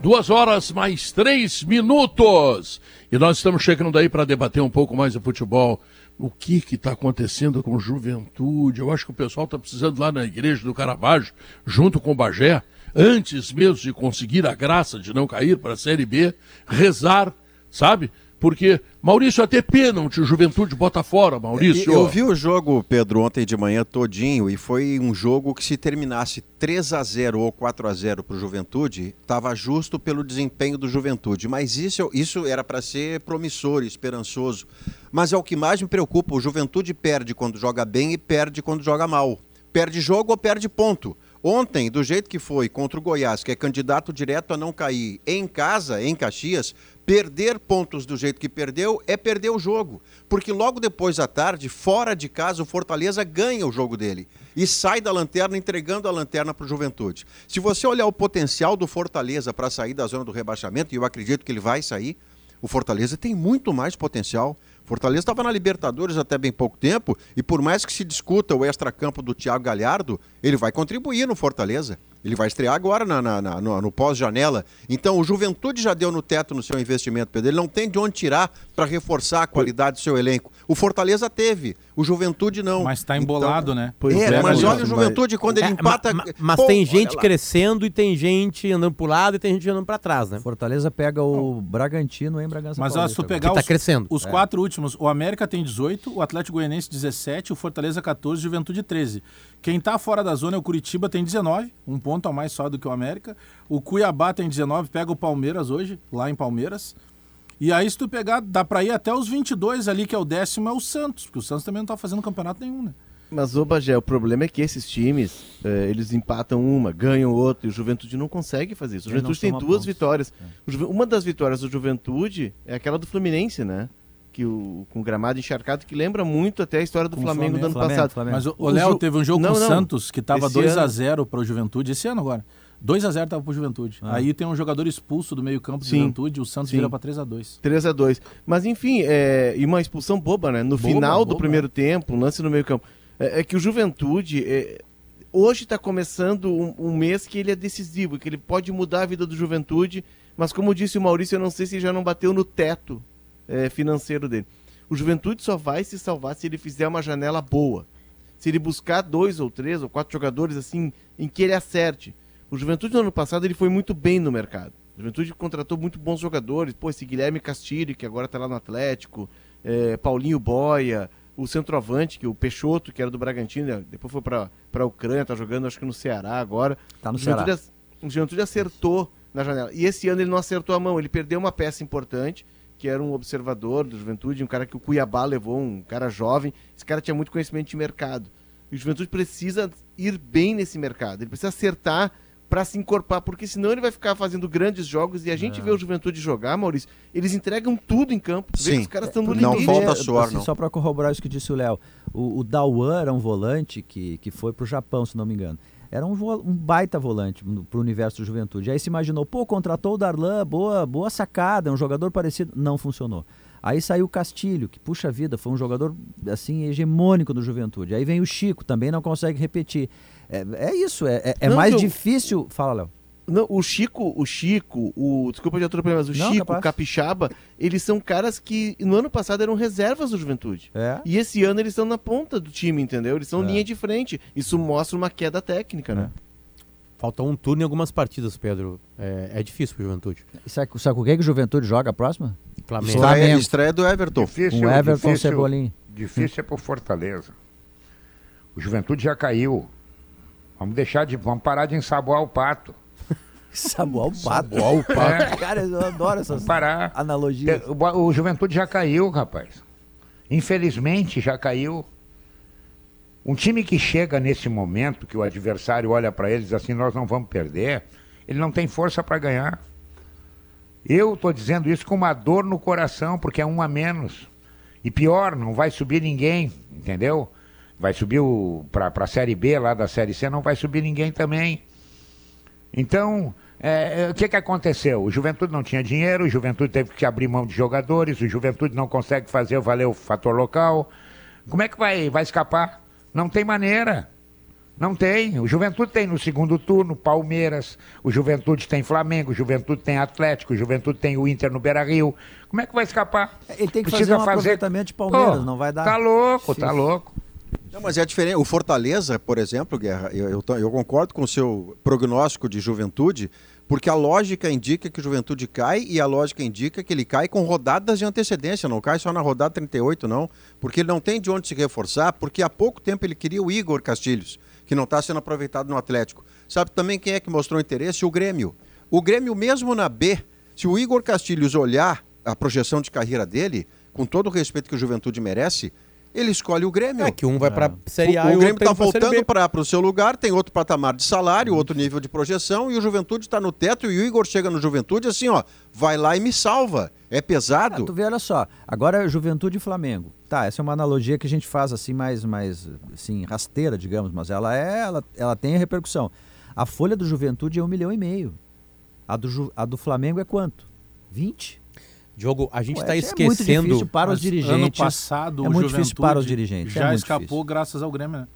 Duas horas mais três minutos. E nós estamos chegando aí para debater um pouco mais de futebol. O que está acontecendo com juventude? Eu acho que o pessoal está precisando lá na igreja do Caravaggio, junto com o Bagé, antes mesmo de conseguir a graça de não cair para a Série B, rezar, sabe? Porque Maurício até pênalti, o Juventude bota fora, Maurício.
Eu vi o jogo, Pedro, ontem de manhã todinho e foi um jogo que se terminasse 3 a 0 ou 4 a 0 para o Juventude, estava justo pelo desempenho do Juventude. Mas isso, isso era para ser promissor, esperançoso. Mas é o que mais me preocupa, o Juventude perde quando joga bem e perde quando joga mal. Perde jogo ou perde ponto. Ontem, do jeito que foi contra o Goiás, que é candidato direto a não cair em casa, em Caxias, perder pontos do jeito que perdeu é perder o jogo. Porque logo depois à tarde, fora de casa, o Fortaleza ganha o jogo dele e sai da lanterna entregando a lanterna para o Juventude. Se você olhar o potencial do Fortaleza para sair da zona do rebaixamento, e eu acredito que ele vai sair, o Fortaleza tem muito mais potencial. Fortaleza estava na Libertadores até bem pouco tempo e por mais que se discuta o extracampo do Thiago Galhardo, ele vai contribuir no Fortaleza. Ele vai estrear agora na, na, na no, no pós-janela. Então, o Juventude já deu no teto no seu investimento, Pedro. Ele não tem de onde tirar para reforçar a qualidade do seu elenco. O Fortaleza teve, o Juventude não.
Mas está embolado,
então,
né?
Pois é, é mas olha o Juventude mas... quando ele é, empata.
mas, mas pô, tem gente crescendo e tem gente andando para o lado e tem gente andando para trás, né?
Fortaleza pega o Bragantino em Bragança
Mas ó, se tu pegar
tá os, crescendo.
os é. quatro últimos, o América tem 18, o Atlético Goianense 17, o Fortaleza 14, o Juventude 13. Quem está fora da zona é o Curitiba, tem 19, um ponto a mais só do que o América. O Cuiabá tem 19, pega o Palmeiras hoje, lá em Palmeiras. E aí, se tu pegar, dá para ir até os 22 ali, que é o décimo, é o Santos, porque o Santos também não tá fazendo campeonato nenhum, né?
Mas, ô Bagé, o problema é que esses times, é, eles empatam uma, ganham outra, e o Juventude não consegue fazer isso. O Juventude tem duas pontos. vitórias. É. Uma das vitórias do Juventude é aquela do Fluminense, né? Que o, com o gramado encharcado, que lembra muito até a história do Flamengo, Flamengo, do ano Flamengo, passado.
Flamengo. Mas o, Léo teve um jogo não, com o Santos que estava 2 a 0 para o Juventude, esse ano agora. 2 a 0 estava para o Juventude. Ah. Aí tem um jogador expulso do meio-campo do Juventude, o Santos sim. vira para 3 a 2
3 a 2 Mas enfim, é... e uma expulsão boba, né? No boba, final boba. do primeiro tempo, um lance no meio-campo. É, é, que o Juventude. É... Hoje está começando um, um mês que ele é decisivo, que ele pode mudar a vida do Juventude, mas como disse o Maurício, eu não sei se já não bateu no teto é, financeiro dele. O Juventude só vai se salvar se ele fizer uma janela boa. Se ele buscar dois ou três ou quatro jogadores assim em que ele acerte. O Juventude no ano passado ele foi muito bem no mercado. O Juventude contratou muito bons jogadores. Pô, esse Guilherme Castilho, que agora está lá no Atlético, é, Paulinho Boia, o centroavante, que o Peixoto, que era do Bragantino, depois foi para a Ucrânia, está jogando acho que no Ceará agora.
Tá no
o
Ceará.
Juventude, o Juventude acertou na janela. E esse ano ele não acertou a mão, ele perdeu uma peça importante, que era um observador do Juventude, um cara que o Cuiabá levou, um cara jovem. Esse cara tinha muito conhecimento de mercado. E o Juventude precisa ir bem nesse mercado, ele precisa acertar para se encorpar, porque senão ele vai ficar fazendo grandes jogos e a gente é. vê o Juventude jogar, Maurício, eles entregam tudo em campo.
Sim.
os caras estão no
não
limite.
falta suor,
assim,
não.
Só para corroborar isso que disse o Léo, o, o Dawan era um volante que, que foi pro Japão, se não me engano. Era um, um baita volante para o universo do Juventude. Aí se imaginou, pô, contratou o Darlan, boa, boa sacada, um jogador parecido. Não funcionou. Aí saiu o Castilho, que puxa vida, foi um jogador assim hegemônico do Juventude. Aí vem o Chico, também não consegue repetir. É, é isso, é, é, é mais
eu-
difícil. Fala, Léo.
Não, o Chico, o Chico, o desculpa de atropellar, mas o
Não,
Chico,
capaz.
o Capixaba, eles são caras que no ano passado eram reservas do Juventude.
É?
E esse ano eles estão na ponta do time, entendeu? Eles são
É.
linha de frente. Isso mostra uma queda técnica, né?
Falta um turno em algumas partidas, Pedro. É, é difícil pro Juventude.
Sabe, sabe com quem que o Juventude joga a próxima?
Flamengo.
Flamengo.
Estreia, estreia do Everton.
Difícil,
Com Everton
difícil,
Cebolinha.
Difícil é por Fortaleza. O Juventude já caiu. Vamos deixar de. Vamos parar de ensaboar o pato.
Sabual Pato.
Uau, pá.
É,
Cara, eu adoro essas
parar.
analogias.
O, o Juventude já caiu, rapaz. Infelizmente já caiu. Um time que chega nesse momento, que o adversário olha para ele e diz assim: nós não vamos perder, ele não tem força para ganhar. Eu estou dizendo isso com uma dor no coração, porque é um a menos. E pior, não vai subir ninguém, entendeu? Vai subir para a Série B lá da Série C, não vai subir ninguém também. Então, é, é, o que, que aconteceu? O Juventude não tinha dinheiro, o Juventude teve que abrir mão de jogadores, o Juventude não consegue fazer valer o fator local. Como é que vai, vai escapar? Não tem maneira. Não tem. O Juventude tem no segundo turno Palmeiras, o Juventude tem Flamengo, o Juventude tem Atlético, o Juventude tem o Inter no Beira Rio. Como é que vai escapar?
Ele tem que
Precisa
fazer um
fazer-
aproveitamento de Palmeiras,
Pô,
não vai dar.
Tá louco, tá
Difícil.
louco.
Não, mas é diferente. O Fortaleza, por exemplo, Guerra, eu, eu, eu concordo com o seu prognóstico de juventude, porque a lógica indica que o juventude cai e a lógica indica que ele cai com rodadas de antecedência, não cai só na rodada 38, não. Porque ele não tem de onde se reforçar, porque há pouco tempo ele queria o Igor Castilhos, que não está sendo aproveitado no Atlético. Sabe também quem é que mostrou interesse? O Grêmio. O Grêmio, mesmo na B, se o Igor Castilhos olhar a projeção de carreira dele, com todo o respeito que o Juventude merece, ele escolhe o Grêmio.
É que um vai pra Série A
O,
e
o
o
Grêmio
outro
está voltando para o seu lugar, tem outro patamar de salário, outro nível de projeção, e o Juventude está no teto, e o Igor chega no Juventude assim, ó, vai lá e me salva. É
Ah,
pesado.
tu vê, olha só, agora Juventude e Flamengo. Tá, essa é uma analogia que a gente faz assim mais, mais assim, rasteira, digamos, mas ela é, ela, ela tem repercussão. A folha do Juventude é um milhão e meio. A do, a do Flamengo é quanto? 20?
Diogo, a gente está
isso é muito
esquecendo.
difícil para os dirigentes.
Ano passado,
é
o
muito
Juventude
difícil para os dirigentes. é
Já
muito
escapou
difícil.
graças ao Grêmio, né?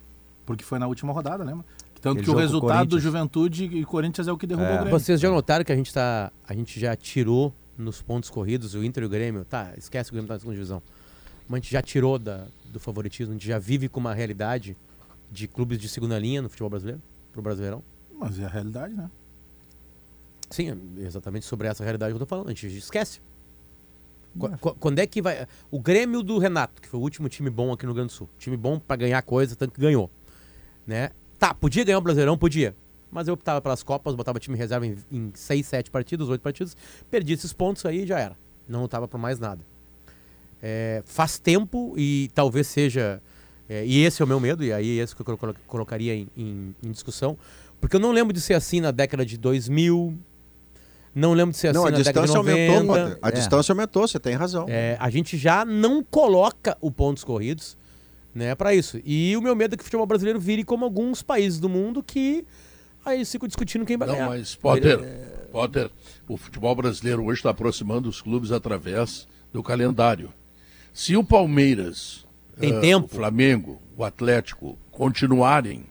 Porque foi na última rodada, lembra? Tanto
Aquele
que o resultado do. Juventude e Corinthians é o que derrubou
É.
o Grêmio.
Vocês já notaram que a gente tá. A gente já tirou nos pontos corridos o Inter e o Grêmio. Tá, esquece o Grêmio tá na segunda divisão. Mas a gente já tirou da, do favoritismo, a gente já vive com uma realidade de clubes de segunda linha no futebol brasileiro, pro Brasileirão.
Mas é a realidade, né?
Sim, é exatamente sobre essa realidade que eu tô falando. A gente esquece. Qu- qu- Quando é que vai. O Grêmio do Renato, que foi o último time bom aqui no Rio Grande do Sul. Time bom pra ganhar coisa, tanto que ganhou. Né? Tá, podia ganhar o Brasileirão? Podia. Mas eu optava pelas Copas, botava time reserva em, em 6, 7 partidas, 8 partidas, perdi esses pontos aí e já era. Não lutava por mais nada. É, faz tempo e talvez seja. é, e esse é o meu medo, e aí esse que eu colo- colocaria em, em- em discussão. Porque eu não lembro de ser assim na década de 2000. Não lembro de ser assim
Não, a
na década de
distância
90.
aumentou, Potter. A
É.
distância aumentou, você tem razão.
É, a gente já não coloca o pontos corridos né, para isso. E o meu medo é que o futebol brasileiro vire como alguns países do mundo que aí ficam discutindo quem vai
Não,
ganhar.
mas Potter, Potter, o futebol brasileiro hoje está aproximando os clubes através do calendário. Se o Palmeiras,
Tem
ah,
tempo.
o Flamengo, o Atlético continuarem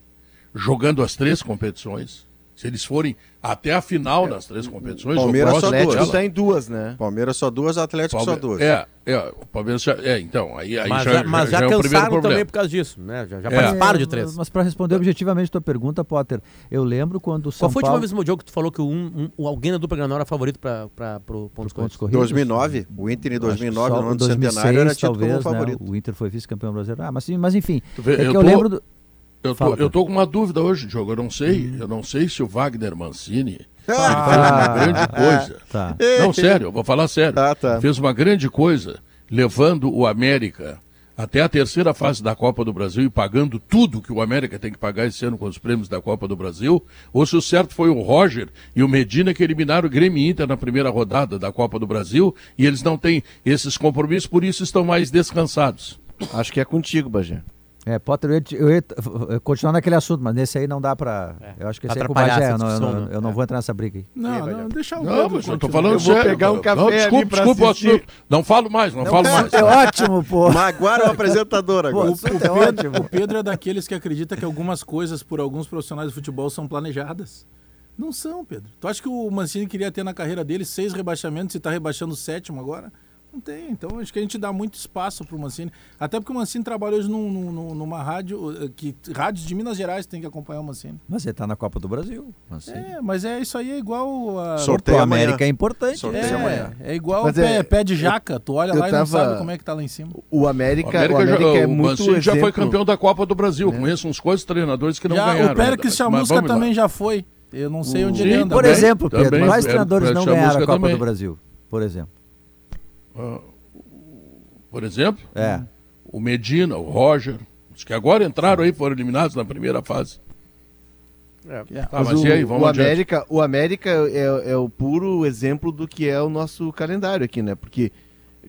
jogando as três competições, Se eles forem até a final das três competições,
Palmeiras
o
só
Atlético
duas.
está em duas, né?
Palmeiras só duas, Atlético só duas.
É, é, o Palmeiras já. É, então, aí, aí
Mas
já,
já, mas já,
já é
cansaram também por causa disso, né? Já, já
É.
participaram de três.
Mas para responder objetivamente a tua pergunta, Potter, eu lembro quando o São
Qual foi o último
Paulo...
mesmo jogo que tu falou que um, um, alguém da dupla Granal era favorito para o pontos corridos?
pontos corridos?
2009, o Inter em 2009,
Só
no ano do
2006,
centenário, era tido
talvez,
como
né?
favorito.
O Inter foi vice-campeão brasileiro. Ah, mas, mas enfim,
Tu vê,
é que
eu
eu,
tô-
lembro... Do...
Eu tô,
Fala,
eu tô com uma dúvida hoje, Diogo. Eu não sei, eu não sei se o Wagner Mancini
Ah,
fez uma grande coisa.
Tá.
Não, sério, eu vou falar sério.
Tá, tá.
Fez uma grande coisa levando o América até a terceira fase da Copa do Brasil e pagando tudo que o América tem que pagar esse ano com os prêmios da Copa do Brasil, ou se o certo foi o Roger e o Medina que eliminaram o Grêmio Inter na primeira rodada da Copa do Brasil e eles não têm esses compromissos, por isso estão mais descansados.
Acho que é contigo, Bagé.
É, Potter, eu ia, eu ia continuar naquele assunto, mas nesse aí não dá pra. eu acho que esse aí é com Bagé, eu não, eu não-
né?
eu não
É.
vou entrar nessa briga aí.
Não, não, deixa o
Não, mas eu tô falando
Eu vou
sério.
pegar um café
não,
ali
desculpa,
pra
desculpa,
assistir.
assunto. Não falo mais, não, falo mais.
É ótimo, pô.
Maguara é o apresentador agora.
Pô,
O, o
Isso é
Pedro,
ótimo.
o Pedro é daqueles que acredita que algumas coisas por alguns profissionais de futebol são planejadas. Não são, Pedro. Tu acha que o Mancini queria ter na carreira dele seis rebaixamentos e tá rebaixando o sétimo agora? Não tem. Então acho que a gente dá muito espaço pro Mancini. Até porque o Mancini trabalha hoje num- num- numa rádio, eh, que rádios de Minas Gerais tem que acompanhar o Mancini.
Mas ele tá na Copa do Brasil. Assim.
É, mas é isso aí é igual a.
Sorteio.
América é importante.
Sorteio
É,
amanhã.
é igual
Mas
pé,
é-
pé de jaca. Tu olha
eu
lá e não
tava-
sabe como é que tá lá em cima.
O América,
O América,
o América
já,
é
o
muito
Mancini já foi campeão da Copa do Brasil. Conheço uns quantos treinadores que não
Já,
ganharam.
o Pérez. Chamusca também já foi. Eu não sei onde
Sim,
ele anda.
Por
Também,
exemplo, Pedro,
também,
quais
é,
treinadores
é,
não ganharam a Copa do Brasil? Por exemplo.
Por exemplo,
É.
o Medina, o Roger, os que agora entraram aí foram eliminados na primeira fase. Tá,
Mas,
mas
o,
e aí, vamos
o. América, o América é, é o puro exemplo do que é o nosso calendário aqui, né? Porque,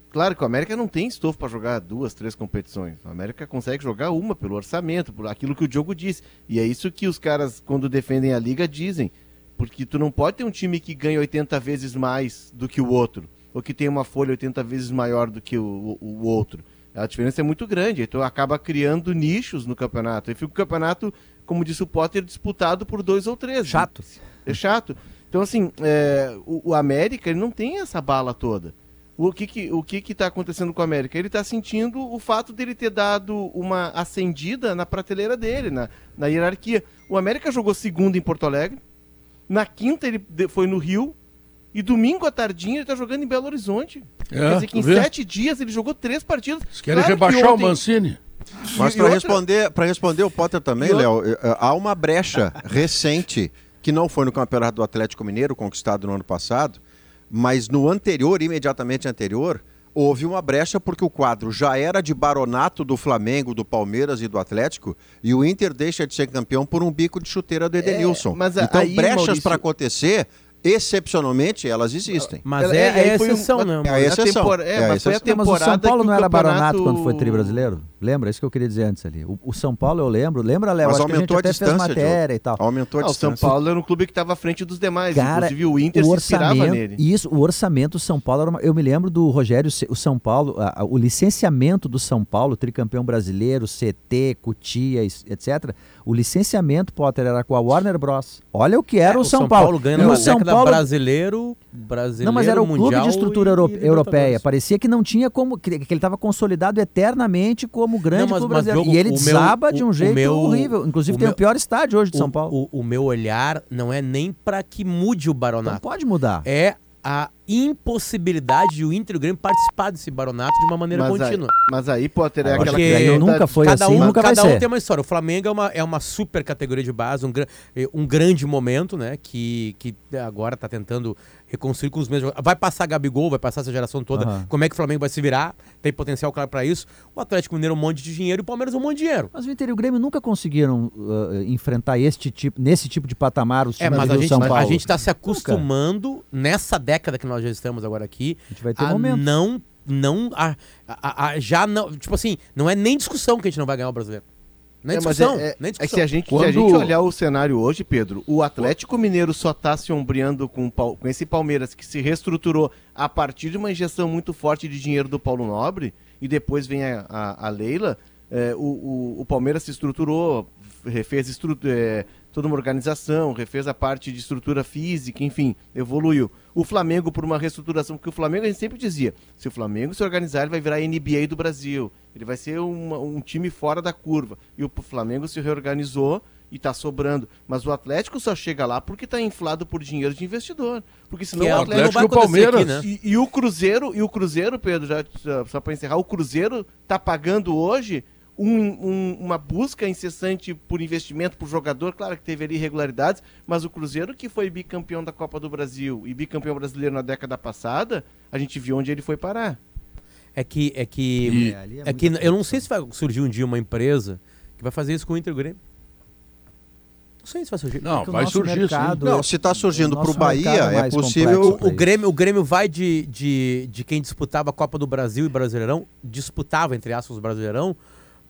claro que o América não tem estofo para jogar duas, três competições. O América consegue jogar uma pelo orçamento, por aquilo que o Diogo disse. E é isso que os caras, quando defendem a liga, dizem. Porque tu não pode ter um time que ganha 80 vezes mais do que o outro. Ou que tem uma folha 80 vezes maior do que o, o, o outro. A diferença é muito grande. Então acaba criando nichos no campeonato. E fica o campeonato, como disse o Potter, disputado por dois ou três.
Chato.
É chato. Então, assim, é, o, o América ele não tem essa bala toda. O que que, o que que tá acontecendo com o América? Ele está sentindo o fato dele ter dado uma acendida na prateleira dele, na, na hierarquia. O América jogou segundo em Porto Alegre, na quinta ele foi no Rio, e domingo à tardinha ele tá jogando em Belo Horizonte.
É,
Quer dizer que em
vê?
sete dias ele jogou três partidas.
Vocês querem
Claro que
rebaixar
ontem-
o Mancini?
Mas para
outra-
responder, para responder o Potter também, Léo, eh, há uma brecha recente que não foi no Campeonato do Atlético Mineiro, conquistado no ano passado, mas no anterior, imediatamente anterior, houve uma brecha porque o quadro já era de baronato do Flamengo, do Palmeiras e do Atlético, e o Inter deixa de ser campeão por um bico de chuteira do Edenilson.
mas
então,
aí,
brechas para acontecer, excepcionalmente, elas existem.
Mas
Ela-
é,
é,
é
um-
exceção,
uma-
né?
É a?
A
exceção.
é,
É a
mas foi a
exceção.
Não, mas o São
temporada
Paulo não era
campeonato-
quando foi tri brasileiro? Lembra? Isso que eu queria dizer antes ali. O, o São Paulo eu lembro. Lembra, Léo?
Mas
Acho que a gente
aumentou a
até fez
distância,
matéria e tal.
Aumentou a
Ah, o São
distância.
Paulo era um clube que estava à frente dos demais.
Cara,
Inclusive o Inter
o
se inspirava
orçamento,
nele.
Isso, o orçamento do São Paulo era uma, Eu me lembro do Rogério, o São Paulo, a- a- o licenciamento do São Paulo, tricampeão brasileiro, CT, Cutia, etc. O licenciamento, Potter, era com a Warner Bros. Olha o que era
É,
o São, Paulo.
ganha
E o São
década
Paulo
brasileiro, brasileiro,
Não, mas era o clube de estrutura
e-
euro-
e
europeia. Parecia que não tinha como. Que, que ele estava consolidado eternamente como grande
Não, mas-
clube brasileiro.
Diogo,
e ele
o meu-
desaba de
o-
um
o
jeito
meu-
horrível. Inclusive
o
tem
meu-
o pior estádio hoje de São
O-
Paulo.
O, o meu olhar não é nem para que mude o
Não
baronato.
pode mudar.
É a impossibilidade de o Inter e o Grêmio participar desse baronato de uma maneira
Mas aí,
contínua.
mas aí, Potter, é
acho
aquela
que
nunca foi
cada
assim,
um,
nunca vai
cada um
ser.
tem uma história. O Flamengo é uma, é uma super categoria de base, um, eh, um grande momento, né? Que, que agora está tentando reconstruir com os mesmos. Vai passar Gabigol, vai passar essa geração toda.
Aham.
Como é que o Flamengo vai se virar? Tem potencial claro para isso. O Atlético Mineiro um monte de dinheiro e o Palmeiras um monte de dinheiro.
Mas o Inter e o Grêmio nunca conseguiram uh, enfrentar este tipo, nesse tipo de patamar os
É,
times
mas
do
a gente,
São Paulo.
a gente está se acostumando nessa década que nós já estamos agora aqui
A gente vai ter
a
momentos.
não não a, a- a- já não tipo assim não é nem discussão que a gente não vai ganhar o brasileiro nem
É,
discussão
é, é-
nem
é que
discussão
se a, gente, se a
Quando-
gente olhar o cenário hoje, Pedro, o Atlético Mineiro só está se ombreando com, com esse Palmeiras que se reestruturou a partir de uma injeção muito forte de dinheiro do Paulo Nobre e depois vem a, a- a Leila. é, o, o- o Palmeiras se estruturou, refez estrutura, é, toda uma organização, refez a parte de estrutura física, enfim, evoluiu. O Flamengo por uma reestruturação, porque o Flamengo a gente sempre dizia, se o Flamengo se organizar, ele vai virar NBA do Brasil, ele vai ser uma, um time fora da curva. E o Flamengo se reorganizou e está sobrando. Mas o Atlético só chega lá porque está inflado por dinheiro de investidor. Porque senão
é,
o
Atlético, Atlético o Palmeiras. Aqui, né?
e, e, o Cruzeiro, e o Cruzeiro, Pedro, já, só para encerrar, o Cruzeiro está pagando hoje um, um, uma busca incessante por investimento por jogador. Claro que teve ali irregularidades, mas o Cruzeiro, que foi bicampeão da Copa do Brasil e bicampeão brasileiro na década passada, a gente viu onde ele foi parar.
É que, é que, e... é, é que eu não sei se vai surgir um dia uma empresa que vai fazer isso com o Inter Grêmio.
Não sei se vai surgir. Não, vai surgir mercado.
Não, se está surgindo para o Bahia, é possível.
O, o, Grêmio, o Grêmio vai de, de, de quem disputava a Copa do Brasil e Brasileirão, disputava, entre aspas, o Brasileirão,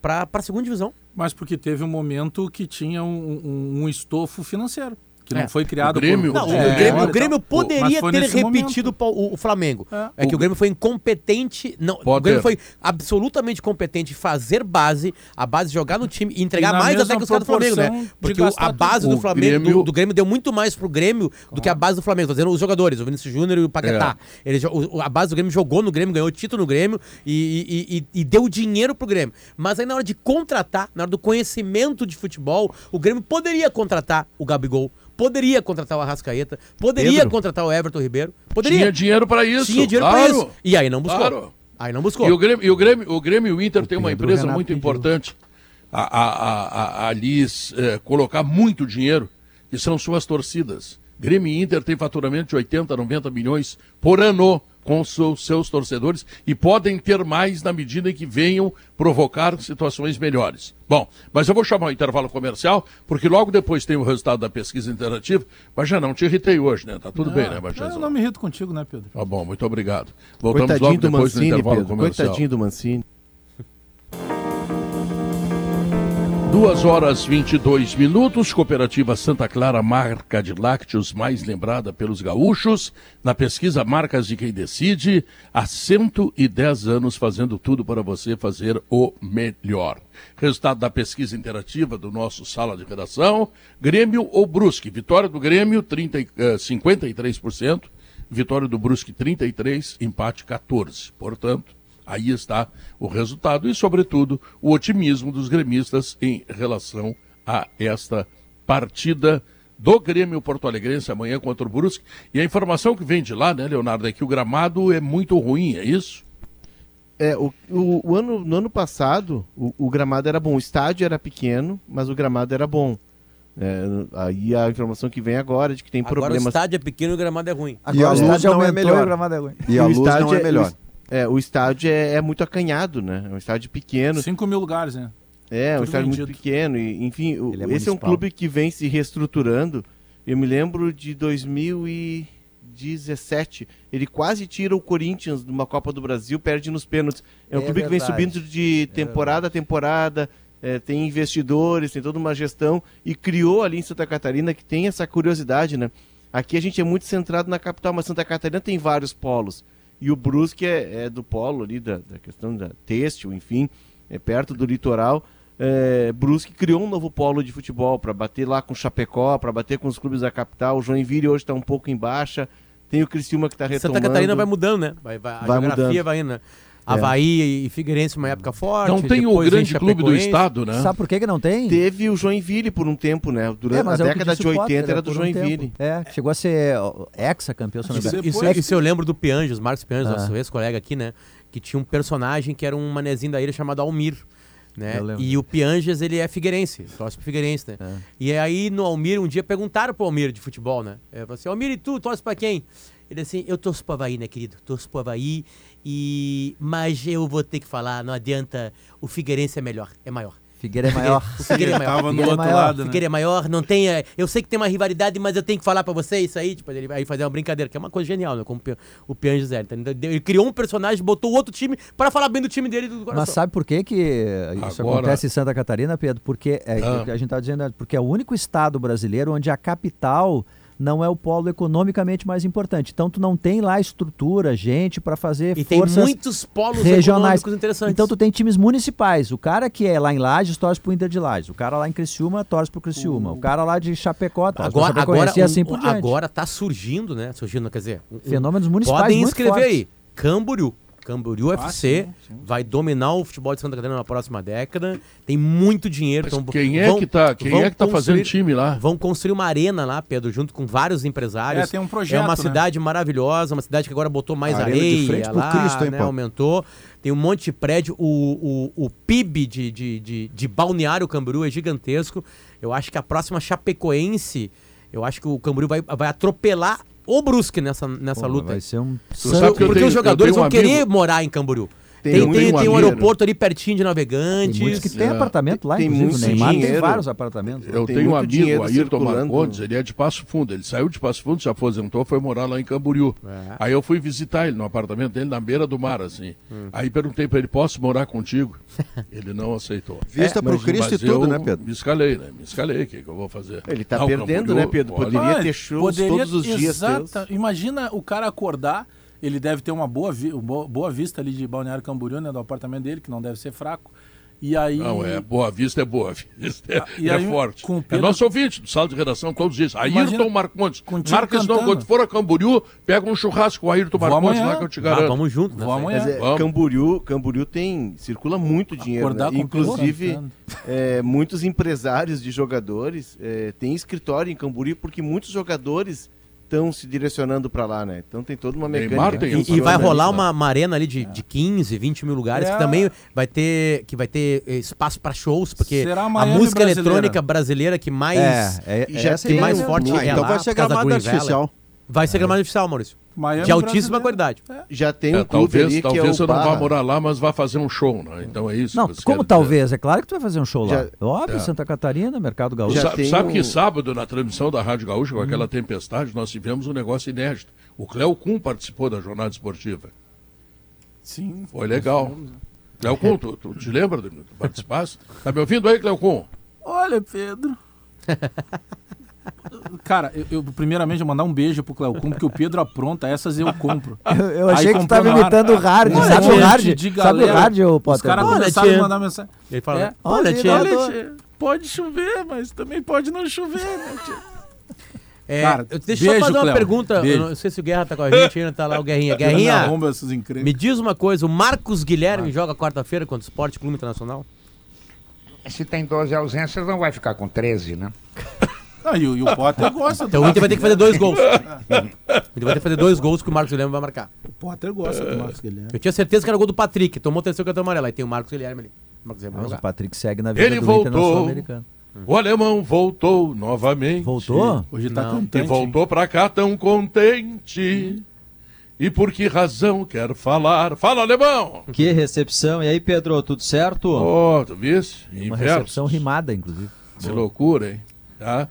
para a segunda divisão.
Mas porque teve um momento que tinha um, um, um estofo financeiro que não é. foi criado
o Grêmio, por... não, o Grêmio, o Grêmio poderia ter repetido o, o, Flamengo. É. é. que o Grêmio foi incompetente. Não, o Grêmio foi absolutamente competente em fazer base, a base jogar no time e entregar e mais até que os caras do Flamengo, né? Porque a base do Flamengo, Grêmio... do, do, Grêmio deu muito mais pro Grêmio do que a base do Flamengo. Tô dizendo os jogadores, o Vinícius Júnior e o Paquetá. É. Ele, a base do Grêmio jogou no Grêmio, ganhou título no Grêmio e, e, e, e deu dinheiro pro Grêmio. Mas aí na hora de contratar, na hora do conhecimento de futebol, o Grêmio poderia contratar o Gabigol poderia contratar o Arrascaeta, poderia Pedro. contratar o Everton Ribeiro, poderia.
Tinha dinheiro para isso.
Tinha dinheiro claro. para isso. E aí não buscou. Claro. Aí não buscou.
E o Grêmio, e o Grêmio, o Grêmio e o Inter o tem uma empresa Renato muito importante a, a, a, a, ali é, colocar muito dinheiro, que são suas torcidas. Grêmio e Inter tem faturamento de 80, 90 milhões por ano com seus, seus torcedores e podem ter mais na medida em que venham provocar situações melhores. Bom, mas eu vou chamar o intervalo comercial, porque logo depois tem o resultado da pesquisa interativa. Mas já não te irritei hoje, né? Tá tudo não, bem, né, Bajazão?
Eu não me irrito contigo, né, Pedro?
Tá bom, muito obrigado. Voltamos Coitadinho logo depois do, Mancini, do intervalo Pedro. comercial.
Coitadinho do Mancini.
Duas horas 22 minutos, Cooperativa Santa Clara, marca de lácteos mais lembrada pelos gaúchos. Na pesquisa Marcas de Quem Decide, há 110 anos fazendo tudo para você fazer o melhor. Resultado da pesquisa interativa do nosso sala de redação: Grêmio ou Brusque? Vitória do Grêmio, 30, 53%, eh, vitória do Brusque, 33%, empate 14%. Portanto, Aí está o resultado e, sobretudo, o otimismo dos gremistas em relação a esta partida do Grêmio Porto Alegrense amanhã contra o Brusque. E a informação que vem de lá, né, Leonardo, é que o gramado é muito ruim, é isso?
É, o, o, o ano, no ano passado, o, o, gramado era bom. O estádio era pequeno, mas o gramado era bom. É, aí a informação que vem agora é de que tem agora problemas. o
estádio é pequeno e o gramado é ruim.
Agora e a luz não é melhor. E o gramado é ruim. E a luz não é melhor. É, o estádio é, é, muito acanhado, né? É um estádio pequeno.
5 mil lugares, né?
É, Tudo um estádio vendido. muito pequeno. E, enfim, o, é esse é um clube que vem se reestruturando. Eu me lembro de 2017. Ele quase tira o Corinthians de uma Copa do Brasil, perde nos pênaltis. É um é clube verdade. que vem subindo de é temporada a temporada. É, tem investidores, tem toda uma gestão e criou ali em Santa Catarina que tem essa curiosidade, né? Aqui a gente é muito centrado na capital, mas Santa Catarina tem vários polos. E o Brusque é, é do polo ali, da, da, questão da têxtil, enfim, é perto do litoral. É, Brusque criou um novo polo de futebol para bater lá com o Chapecó, para bater com os clubes da capital. O Joinville hoje está um pouco em baixa. Tem o Criciúma que está retomando.
Santa Catarina vai mudando, né? Vai, vai, a vai geografia mudando. vai indo, né? É. Havaí e Figueirense uma época forte.
Não tem o grande clube do estado, né?
Sabe por que, que não tem?
Teve o Joinville por um tempo, né? Durante é, a é década de 80 era, do Joinville.
É, chegou a ser ex-campeão.
Isso, isso, isso, eu lembro do Pianges, Marcos Pianges, ah. nosso ex-colega aqui, né? Que tinha um personagem que era um manezinho da ilha chamado Almir. Né? E o Pianges, ele é figueirense, torce pro Figueirense, né? É. E aí no Almir, um dia perguntaram pro Almir de futebol, né? Eu falei assim, Almir, e tu torce pra quem? Ele assim, eu torço pro Havaí, né, querido? Torço pro Havaí, e... mas eu vou ter que falar, não adianta, o Figueirense é melhor, é maior.
Figueira é maior.
O Figueira é maior. Tava no outro é lado, né? Figueira é maior, não tem. Eu sei que tem uma rivalidade, mas eu tenho que falar pra você isso aí. Tipo, ele vai fazer uma brincadeira, que é uma coisa genial, né? Como o Pian José. Ele criou um personagem, botou outro time para falar bem do time dele do
coração. Mas sabe por que, que isso Agora... acontece em Santa Catarina, Pedro? Porque é, ah. a gente tá dizendo, porque é o único estado brasileiro onde a capital não é o polo economicamente mais importante. Então tu não tem lá estrutura, gente para fazer
e
forças
tem muitos polos
regionais
interessantes.
Então tu tem times municipais. O cara que é lá em Lages torce pro Inter de Lages. O cara lá em Criciúma torce pro Criciúma. O cara lá de Chapecó torce
agora,
pro
agora,
e assim por diante.
Agora tá surgindo, né? Surgindo, quer dizer,
um, fenômenos municipais
Podem escrever aí. Camboriú. Camboriú ah, FC sim, sim. vai dominar o futebol de Santa Catarina na próxima década. Tem muito dinheiro.
Então, quem é vão, que tá, quem é que tá fazendo time lá?
Vão construir uma arena lá, Pedro, junto com vários empresários.
É, tem um projeto,
é uma
né?
cidade maravilhosa, uma cidade que agora botou mais areia lá, Cristo, hein, né, aumentou. Tem um monte de prédio. O, o, o PIB de, de, de, de Balneário Camboriú é gigantesco. Eu acho que a próxima Chapecoense, eu acho que o Camboriú vai, vai atropelar o Brusque nessa, nessa
Pô,
luta.
Vai ser um...
Porque tenho, os jogadores vão um querer morar em Camboriú. Tem, tem, tem, tem um aeroporto ali pertinho de Navegantes.
Tem muitos que tem é. apartamento lá,
tem
inclusive. O Neymar
dinheiro.
tem vários apartamentos.
Eu tenho um amigo,
dinheiro
Ayrton
circulando.
Marcondes, ele é de Passo Fundo. Ele saiu de Passo Fundo, se aposentou, foi morar lá em Camboriú. É. Aí eu fui visitar ele no apartamento dele, na beira do mar, assim. Hum. Aí perguntei pra ele, posso morar contigo? ele não aceitou.
Vista
é,
pro Cristo e tudo, né, Pedro?
Me escalei, né? Me escalei, o que, que eu vou fazer?
Ele tá
Não,
perdendo,
Camboriú,
né, Pedro?
olha,
Poderia ter shows
Poderia,
todos os dias.
exata,
teus.
Imagina o cara acordar, ele deve ter uma boa, vi, boa, boa vista ali de Balneário Camboriú, né, do apartamento dele, que não deve ser fraco. E aí...
Não, é Boa Vista, é Boa Vista, é,
E
é
aí,
forte.
com o
É
Pedro-
nosso ouvinte do sala de redação todos os dias.
Imagina
Ayrton Marcondes. nome,
cantando.
quando for a Camboriú, pega um churrasco com o Ayrton
Vou
Marcondes
amanhã.
lá que eu te
Ah,
garanto.
vamos junto.
Vou
né?
amanhã.
Mas é,
Vamos.
Camboriú, Camboriú tem, circula muito dinheiro. Né?
Pedro
Inclusive, é, muitos empresários de jogadores é, têm escritório em Camboriú porque muitos jogadores estão se direcionando para lá, né? Então tem toda uma mecânica.
tem
E, e vai rolar uma, uma arena ali de, de 15, 20 mil lugares,
É.
que também vai ter, que vai ter eh, espaço para shows, porque
Será a
a música
brasileira.
eletrônica brasileira que mais,
É, é,
já
essa
tem
é a
mais forte.
Ah,
é
então
lá,
vai ser
por causa da vai ser gramado oficial, Maurício.
Miami
De altíssima
brasileiro.
qualidade.
Já tem um
É,
clube
talvez
ali que é
talvez você não vá morar lá, mas vai fazer um show, né? Então é isso.
Não, como talvez? É claro que tu vai fazer um show lá.
Já-
Óbvio,
É.
Santa Catarina, Mercado Gaúcho.
Já
sabe
um-
que sábado, na transmissão da Rádio Gaúcha,
Hum.
com aquela tempestade, nós tivemos um negócio inédito. O Cléo Kuhn participou da jornada esportiva.
Sim.
Foi legal. Cléo Kuhn, tu, tu te lembra? de- Tu participaste? Tá me ouvindo aí, Cléo Kuhn?
Olha, Pedro. Cara, eu, eu, primeiramente vou mandar um beijo pro Cleocum, porque o Pedro apronta, essas eu compro.
Eu, eu achei que tu tava imitando o Hard.
Olha,
Sabe o Hard?
de
Sabe o
galera,
Hard, ô
Os
Potter?
caras
Olha,
começaram
tia.
a mandar mensagem.
Ele fala,
É,
olha, tia,
Olha, tia, pode chover, mas também pode não chover, né, tia?
é,
Cara,
eu- deixa eu
beijo,
fazer uma
Cléo.
pergunta.
Beijo.
Eu não sei se o Guerra tá com a gente ainda, tá lá o Guerrinha. Guerrinha, me diz uma coisa, o Marcos Guilherme joga quarta-feira contra o Esporte Clube Internacional?
Se tem 12 ausências, não vai ficar com 13, né?
Ah, e, o- e o Potter gosta.
Então o Inter vai ter que fazer dois gols. O Inter vai ter que fazer dois gols que o Marcos Guilherme vai marcar.
O Potter gosta do Marcos Guilherme.
Eu tinha certeza que era o gol do Patrick, tomou o terceiro cartão amarelo. Aí tem o Marcos Guilherme ali. O Marcos Guilherme
Mas o. Patrick segue na vida
Ele
do Inter na
voltou.
Sul-Americana.
O alemão voltou novamente.
Voltou?
Hoje tá
Não.
E
contente.
voltou pra cá tão contente. E por que razão quer falar? Fala, alemão!
Que recepção. E aí, Pedro, tudo certo?
Ó, tu visse?
Uma
Inverso.
recepção rimada, inclusive.
Que loucura, hein? Tá?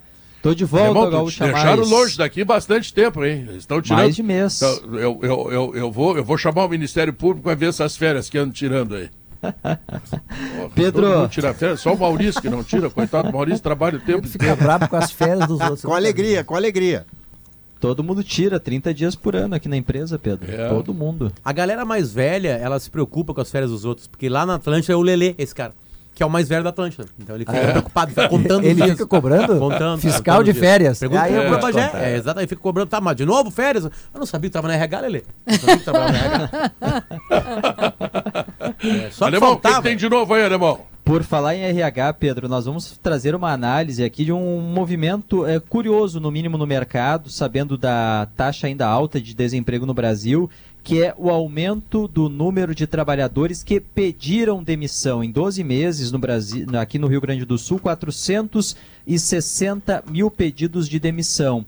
Tô de volta,
Alemão, tu
Gaúcha
deixaram
Mais.
longe daqui bastante tempo, hein? Eles Estão tirando.
Mais de mês.
Então, eu, eu, eu, eu, vou, eu vou chamar o Ministério Público para ver essas férias que andam tirando aí.
Pedro.
mundo tira férias, só o Maurício que não tira, coitado, o Maurício trabalha o tempo
Ele fica bravo com as férias dos outros.
Com alegria, com alegria.
Todo mundo tira 30 dias por ano aqui na empresa, Pedro.
É.
Todo mundo.
A galera mais velha, ela se preocupa com as férias dos outros, porque lá na Atlântida é o Lelê, esse cara, que é o mais velho da Atlântida. Então ele fica
É.
preocupado, fica contando
Ele
dias.
fica cobrando?
Contando,
Fiscal
contando
de
dias.
férias.
Pergunta
Aí eu
pro Bagé. É, exato, aí fica cobrando, tá, mas de novo férias? Eu não sabia que tava na RH, Lelê. Não sabia que tava na RH. É, só que
alemão, o que, que
faltava.
tem de novo aí, alemão?
Por falar em RH, Pedro, nós vamos trazer uma análise aqui de um movimento é, curioso, no mínimo no mercado, sabendo da taxa ainda alta de desemprego no Brasil, que é o aumento do número de trabalhadores que pediram demissão. Em 12 meses no Brasil, aqui no Rio Grande do Sul, 460 mil pedidos de demissão.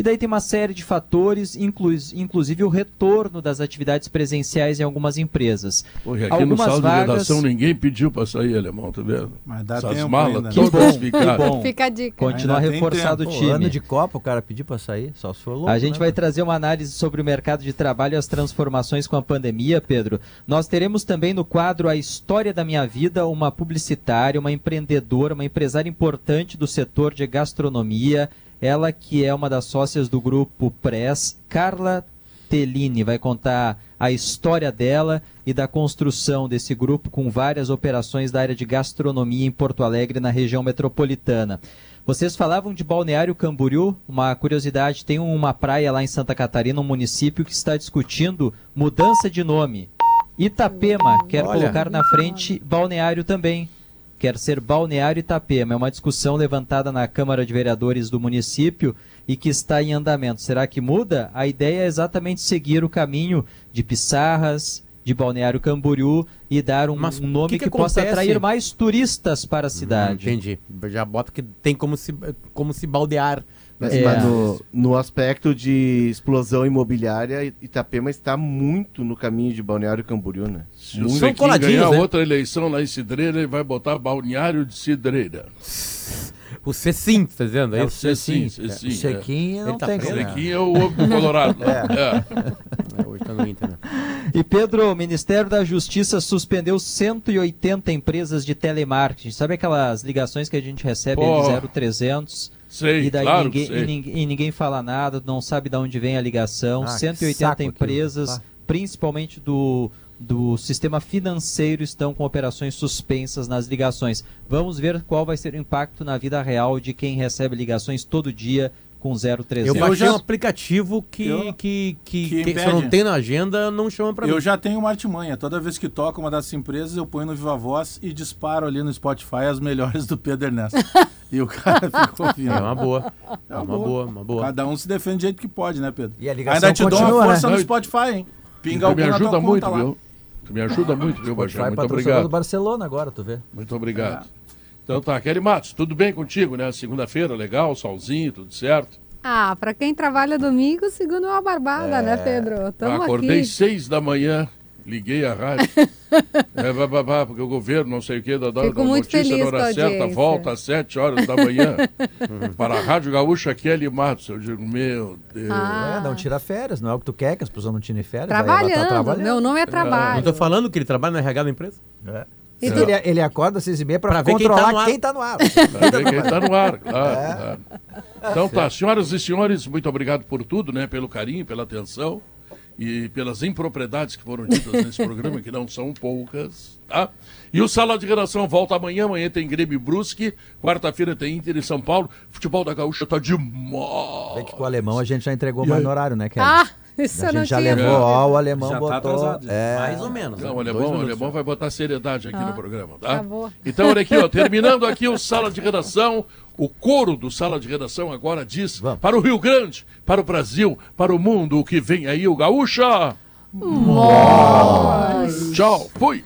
E daí tem uma série de fatores, inclu inclusive o retorno das atividades presenciais em algumas empresas.
Porque aqui
Algumas
no saldo
vagas-
de redação ninguém pediu para sair, alemão, tá vendo?
Mas dá
Essas
tempo
malas
ainda, né?
Que
todas
bom,
ficaram.
que bom.
Fica a dica.
Continua reforçado o
Pô,
time.
ano de Copa, o cara pediu pra sair, só se for louco.
A gente
né,
vai
mano?
trazer uma análise sobre o mercado de trabalho e as transformações com a pandemia, Pedro. Nós teremos também no quadro A História da Minha Vida uma publicitária, uma empreendedora, uma empresária importante do setor de gastronomia. Ela que é uma das sócias do grupo Press, Carla Tellini, vai contar a história dela e da construção desse grupo com várias operações da área de gastronomia em Porto Alegre, na região metropolitana. Vocês falavam de Balneário Camboriú, uma curiosidade, tem uma praia lá em Santa Catarina, um município que está discutindo mudança de nome. Itapema quer Olha. colocar na frente Balneário também. Quer ser Balneário Itapema. É uma discussão levantada na Câmara de Vereadores do município e que está em andamento. Será que muda? A ideia é exatamente seguir o caminho de Pissarras, de Balneário Camboriú e dar um, um nome que, que, que possa atrair mais turistas para a cidade.
Hum, entendi. Já bota que tem como se, como se baldear.
Mas, é. mas no, no, aspecto de explosão imobiliária, Itapema está muito no caminho de Balneário Camboriú, né?
Se muito. o São ganhar né? outra eleição lá em Cidreira, ele vai botar Balneário de Cidreira.
O Cecim, tá dizendo?
É, é o Cecim. Cecim
o Sequim não tá tem
como. O Sequim é o ovo colorado. é.
é. Hoje tá no Inter, né? E Pedro, o Ministério da Justiça suspendeu 180 empresas de telemarketing. Sabe aquelas ligações que a gente recebe de 0300?
Sei,
e daí
claro,
ninguém, sei. E, ninguém, e, ninguém, fala nada, não sabe de onde vem a ligação. Ah, 180 empresas, aquilo. principalmente do do sistema financeiro estão com operações suspensas nas ligações. Vamos ver qual vai ser o impacto na vida real de quem recebe ligações todo dia com 0300.
Eu baixei já... um aplicativo que, eu... que, que, que, que se eu não tem na agenda, não chama para mim.
Eu já tenho uma artimanha. Toda vez que toca uma dessas empresas, eu ponho no Viva Voz e disparo ali no Spotify as melhores do Pedro Ernesto. e o cara ficou ouvindo.
É uma boa. É uma, boa. boa. uma boa.
Cada um se defende do jeito que pode, né, Pedro?
E a ligação Ainda te dou uma força
né? no Spotify, hein?
Pinga alguma me ajuda muito, lá. viu? Tu me ajuda muito, viu, Bajé? Muito obrigado. do
Barcelona agora, tu vê.
Muito obrigado. É. Então tá, Kelly Matos, tudo bem contigo, né? Segunda-feira, legal, solzinho, tudo certo?
Ah, para quem trabalha domingo, segundo é uma barbada, né, é... né, Pedro?
Tamo Acordei aqui. seis da manhã, liguei a rádio. é, bababá, porque o governo, não sei o que, da, da, da notícia na hora certa, volta às sete horas da manhã para a Rádio Gaúcha Kelly Matos. Eu digo, meu Deus.
Ah. É, não tira férias, não é o que tu quer, que as pessoas não tirem férias.
Trabalhando, tá trabalhando. meu nome é trabalho.
É. Não tô falando que ele trabalha na RH da empresa?
É. Ele, ele, acorda às seis e meia para controlar quem está no ar. Quem
está no, quem tá no ar, claro, é. claro. Então tá, senhoras e senhores, muito obrigado por tudo, né? Pelo carinho, pela atenção e pelas impropriedades que foram ditas nesse programa, que não são poucas, tá? E o Sala de Redação volta amanhã, amanhã tem Grêmio Brusque, quarta-feira tem Inter em São Paulo, futebol da Gaúcha tá demais.
Vê que com o alemão a gente já entregou mais no horário, né, Kelly?
Ah! Isso a
gente já levou, ó, o alemão já tá botou.
Tá é... Mais ou menos.
Não, o alemão, o alemão vai botar seriedade aqui ah, no programa, tá? tá então, olha aqui, ó, terminando aqui o Sala de Redação, o coro do Sala de Redação agora diz Vamos. para o Rio Grande, para o Brasil, para o mundo, o que vem aí, o Gaúcha.
Mas...
Tchau, fui.